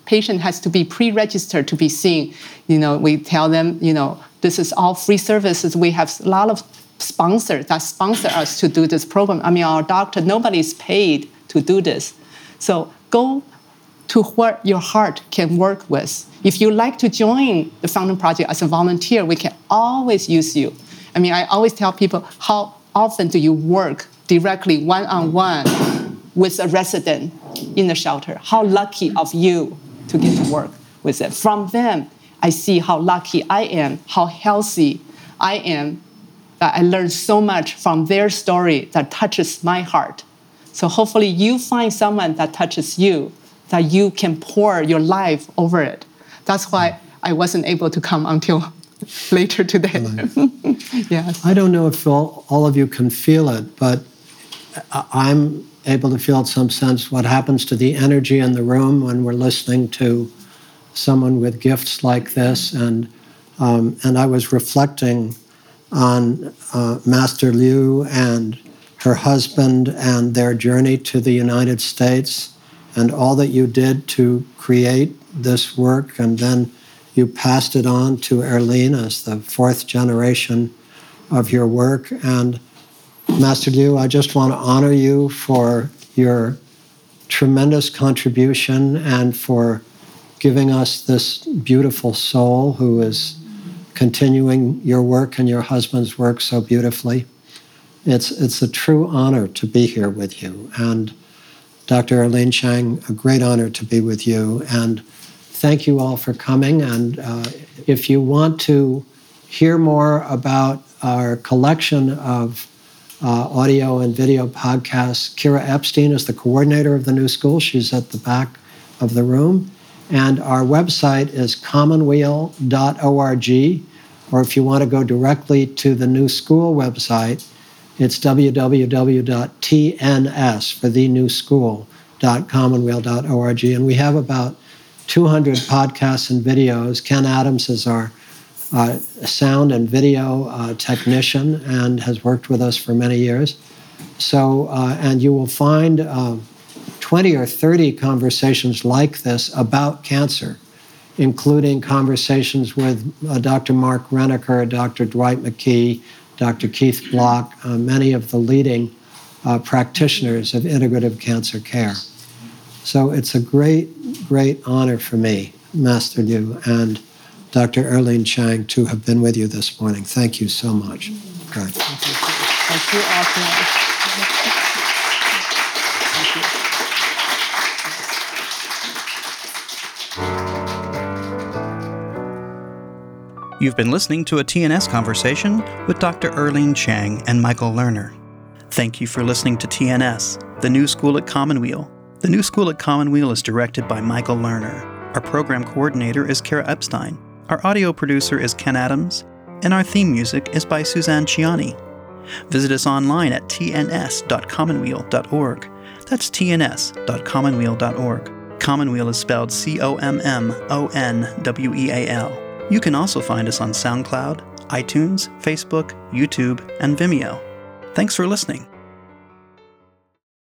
patient has to be pre-registered to be seen. You know, we tell them, you know, this is all free services. We have a lot of sponsors that sponsor us to do this program. I mean, our doctor, nobody's paid to do this. So go to what your heart can work with. If you like to join the Fountain Project as a volunteer, we can always use you. I mean, I always tell people, how often do you work directly one on one with a resident in the shelter? How lucky of you to get to work with them. From them, I see how lucky I am, how healthy I am. That I learned so much from their story that touches my heart. So hopefully you find someone that touches you, that you can pour your life over it. That's why I wasn't able to come until later today. yes. I don't know if all, all of you can feel it, but I'm able to feel in some sense what happens to the energy in the room when we're listening to someone with gifts like this. And, um, and I was reflecting on uh, Master Liu and her husband and their journey to the United States and all that you did to create this work. And then you passed it on to Erlene as the fourth generation of your work. And Master Liu, I just want to honor you for your tremendous contribution and for giving us this beautiful soul who is continuing your work and your husband's work so beautifully. It's, it's a true honor to be here with you. And Dr. Erlene Chang, a great honor to be with you. And thank you all for coming. And uh, if you want to hear more about our collection of uh, audio and video podcasts. Kira Epstein is the coordinator of the new school. She's at the back of the room. And our website is commonweal.org. Or if you want to go directly to the new school website, it's www.tns for the new school.commonweal.org. And we have about 200 podcasts and videos. Ken Adams is our uh, sound and video uh, technician and has worked with us for many years. So, uh, and you will find uh, 20 or 30 conversations like this about cancer, including conversations with uh, Dr. Mark Renneker, Dr. Dwight McKee, Dr. Keith Block, uh, many of the leading practitioners of integrative cancer care. So it's a great, great honor for me, Master Liu, and Dr. Erlene Chang to have been with you this morning. Thank you so much. Okay. Thank you all. You've been listening to a TNS conversation with Dr. Erlene Chang and Michael Lerner. Thank you for listening to TNS, the new school at Commonweal. The new school at Commonweal is directed by Michael Lerner. Our program coordinator is Kara Epstein. Our audio producer is Ken Adams. And our theme music is by Suzanne Ciani. Visit us online at tns.commonweal.org. That's tns.commonweal.org. Commonweal is spelled C O M M O N W E A L. You can also find us on SoundCloud, iTunes, Facebook, YouTube, and Vimeo. Thanks for listening.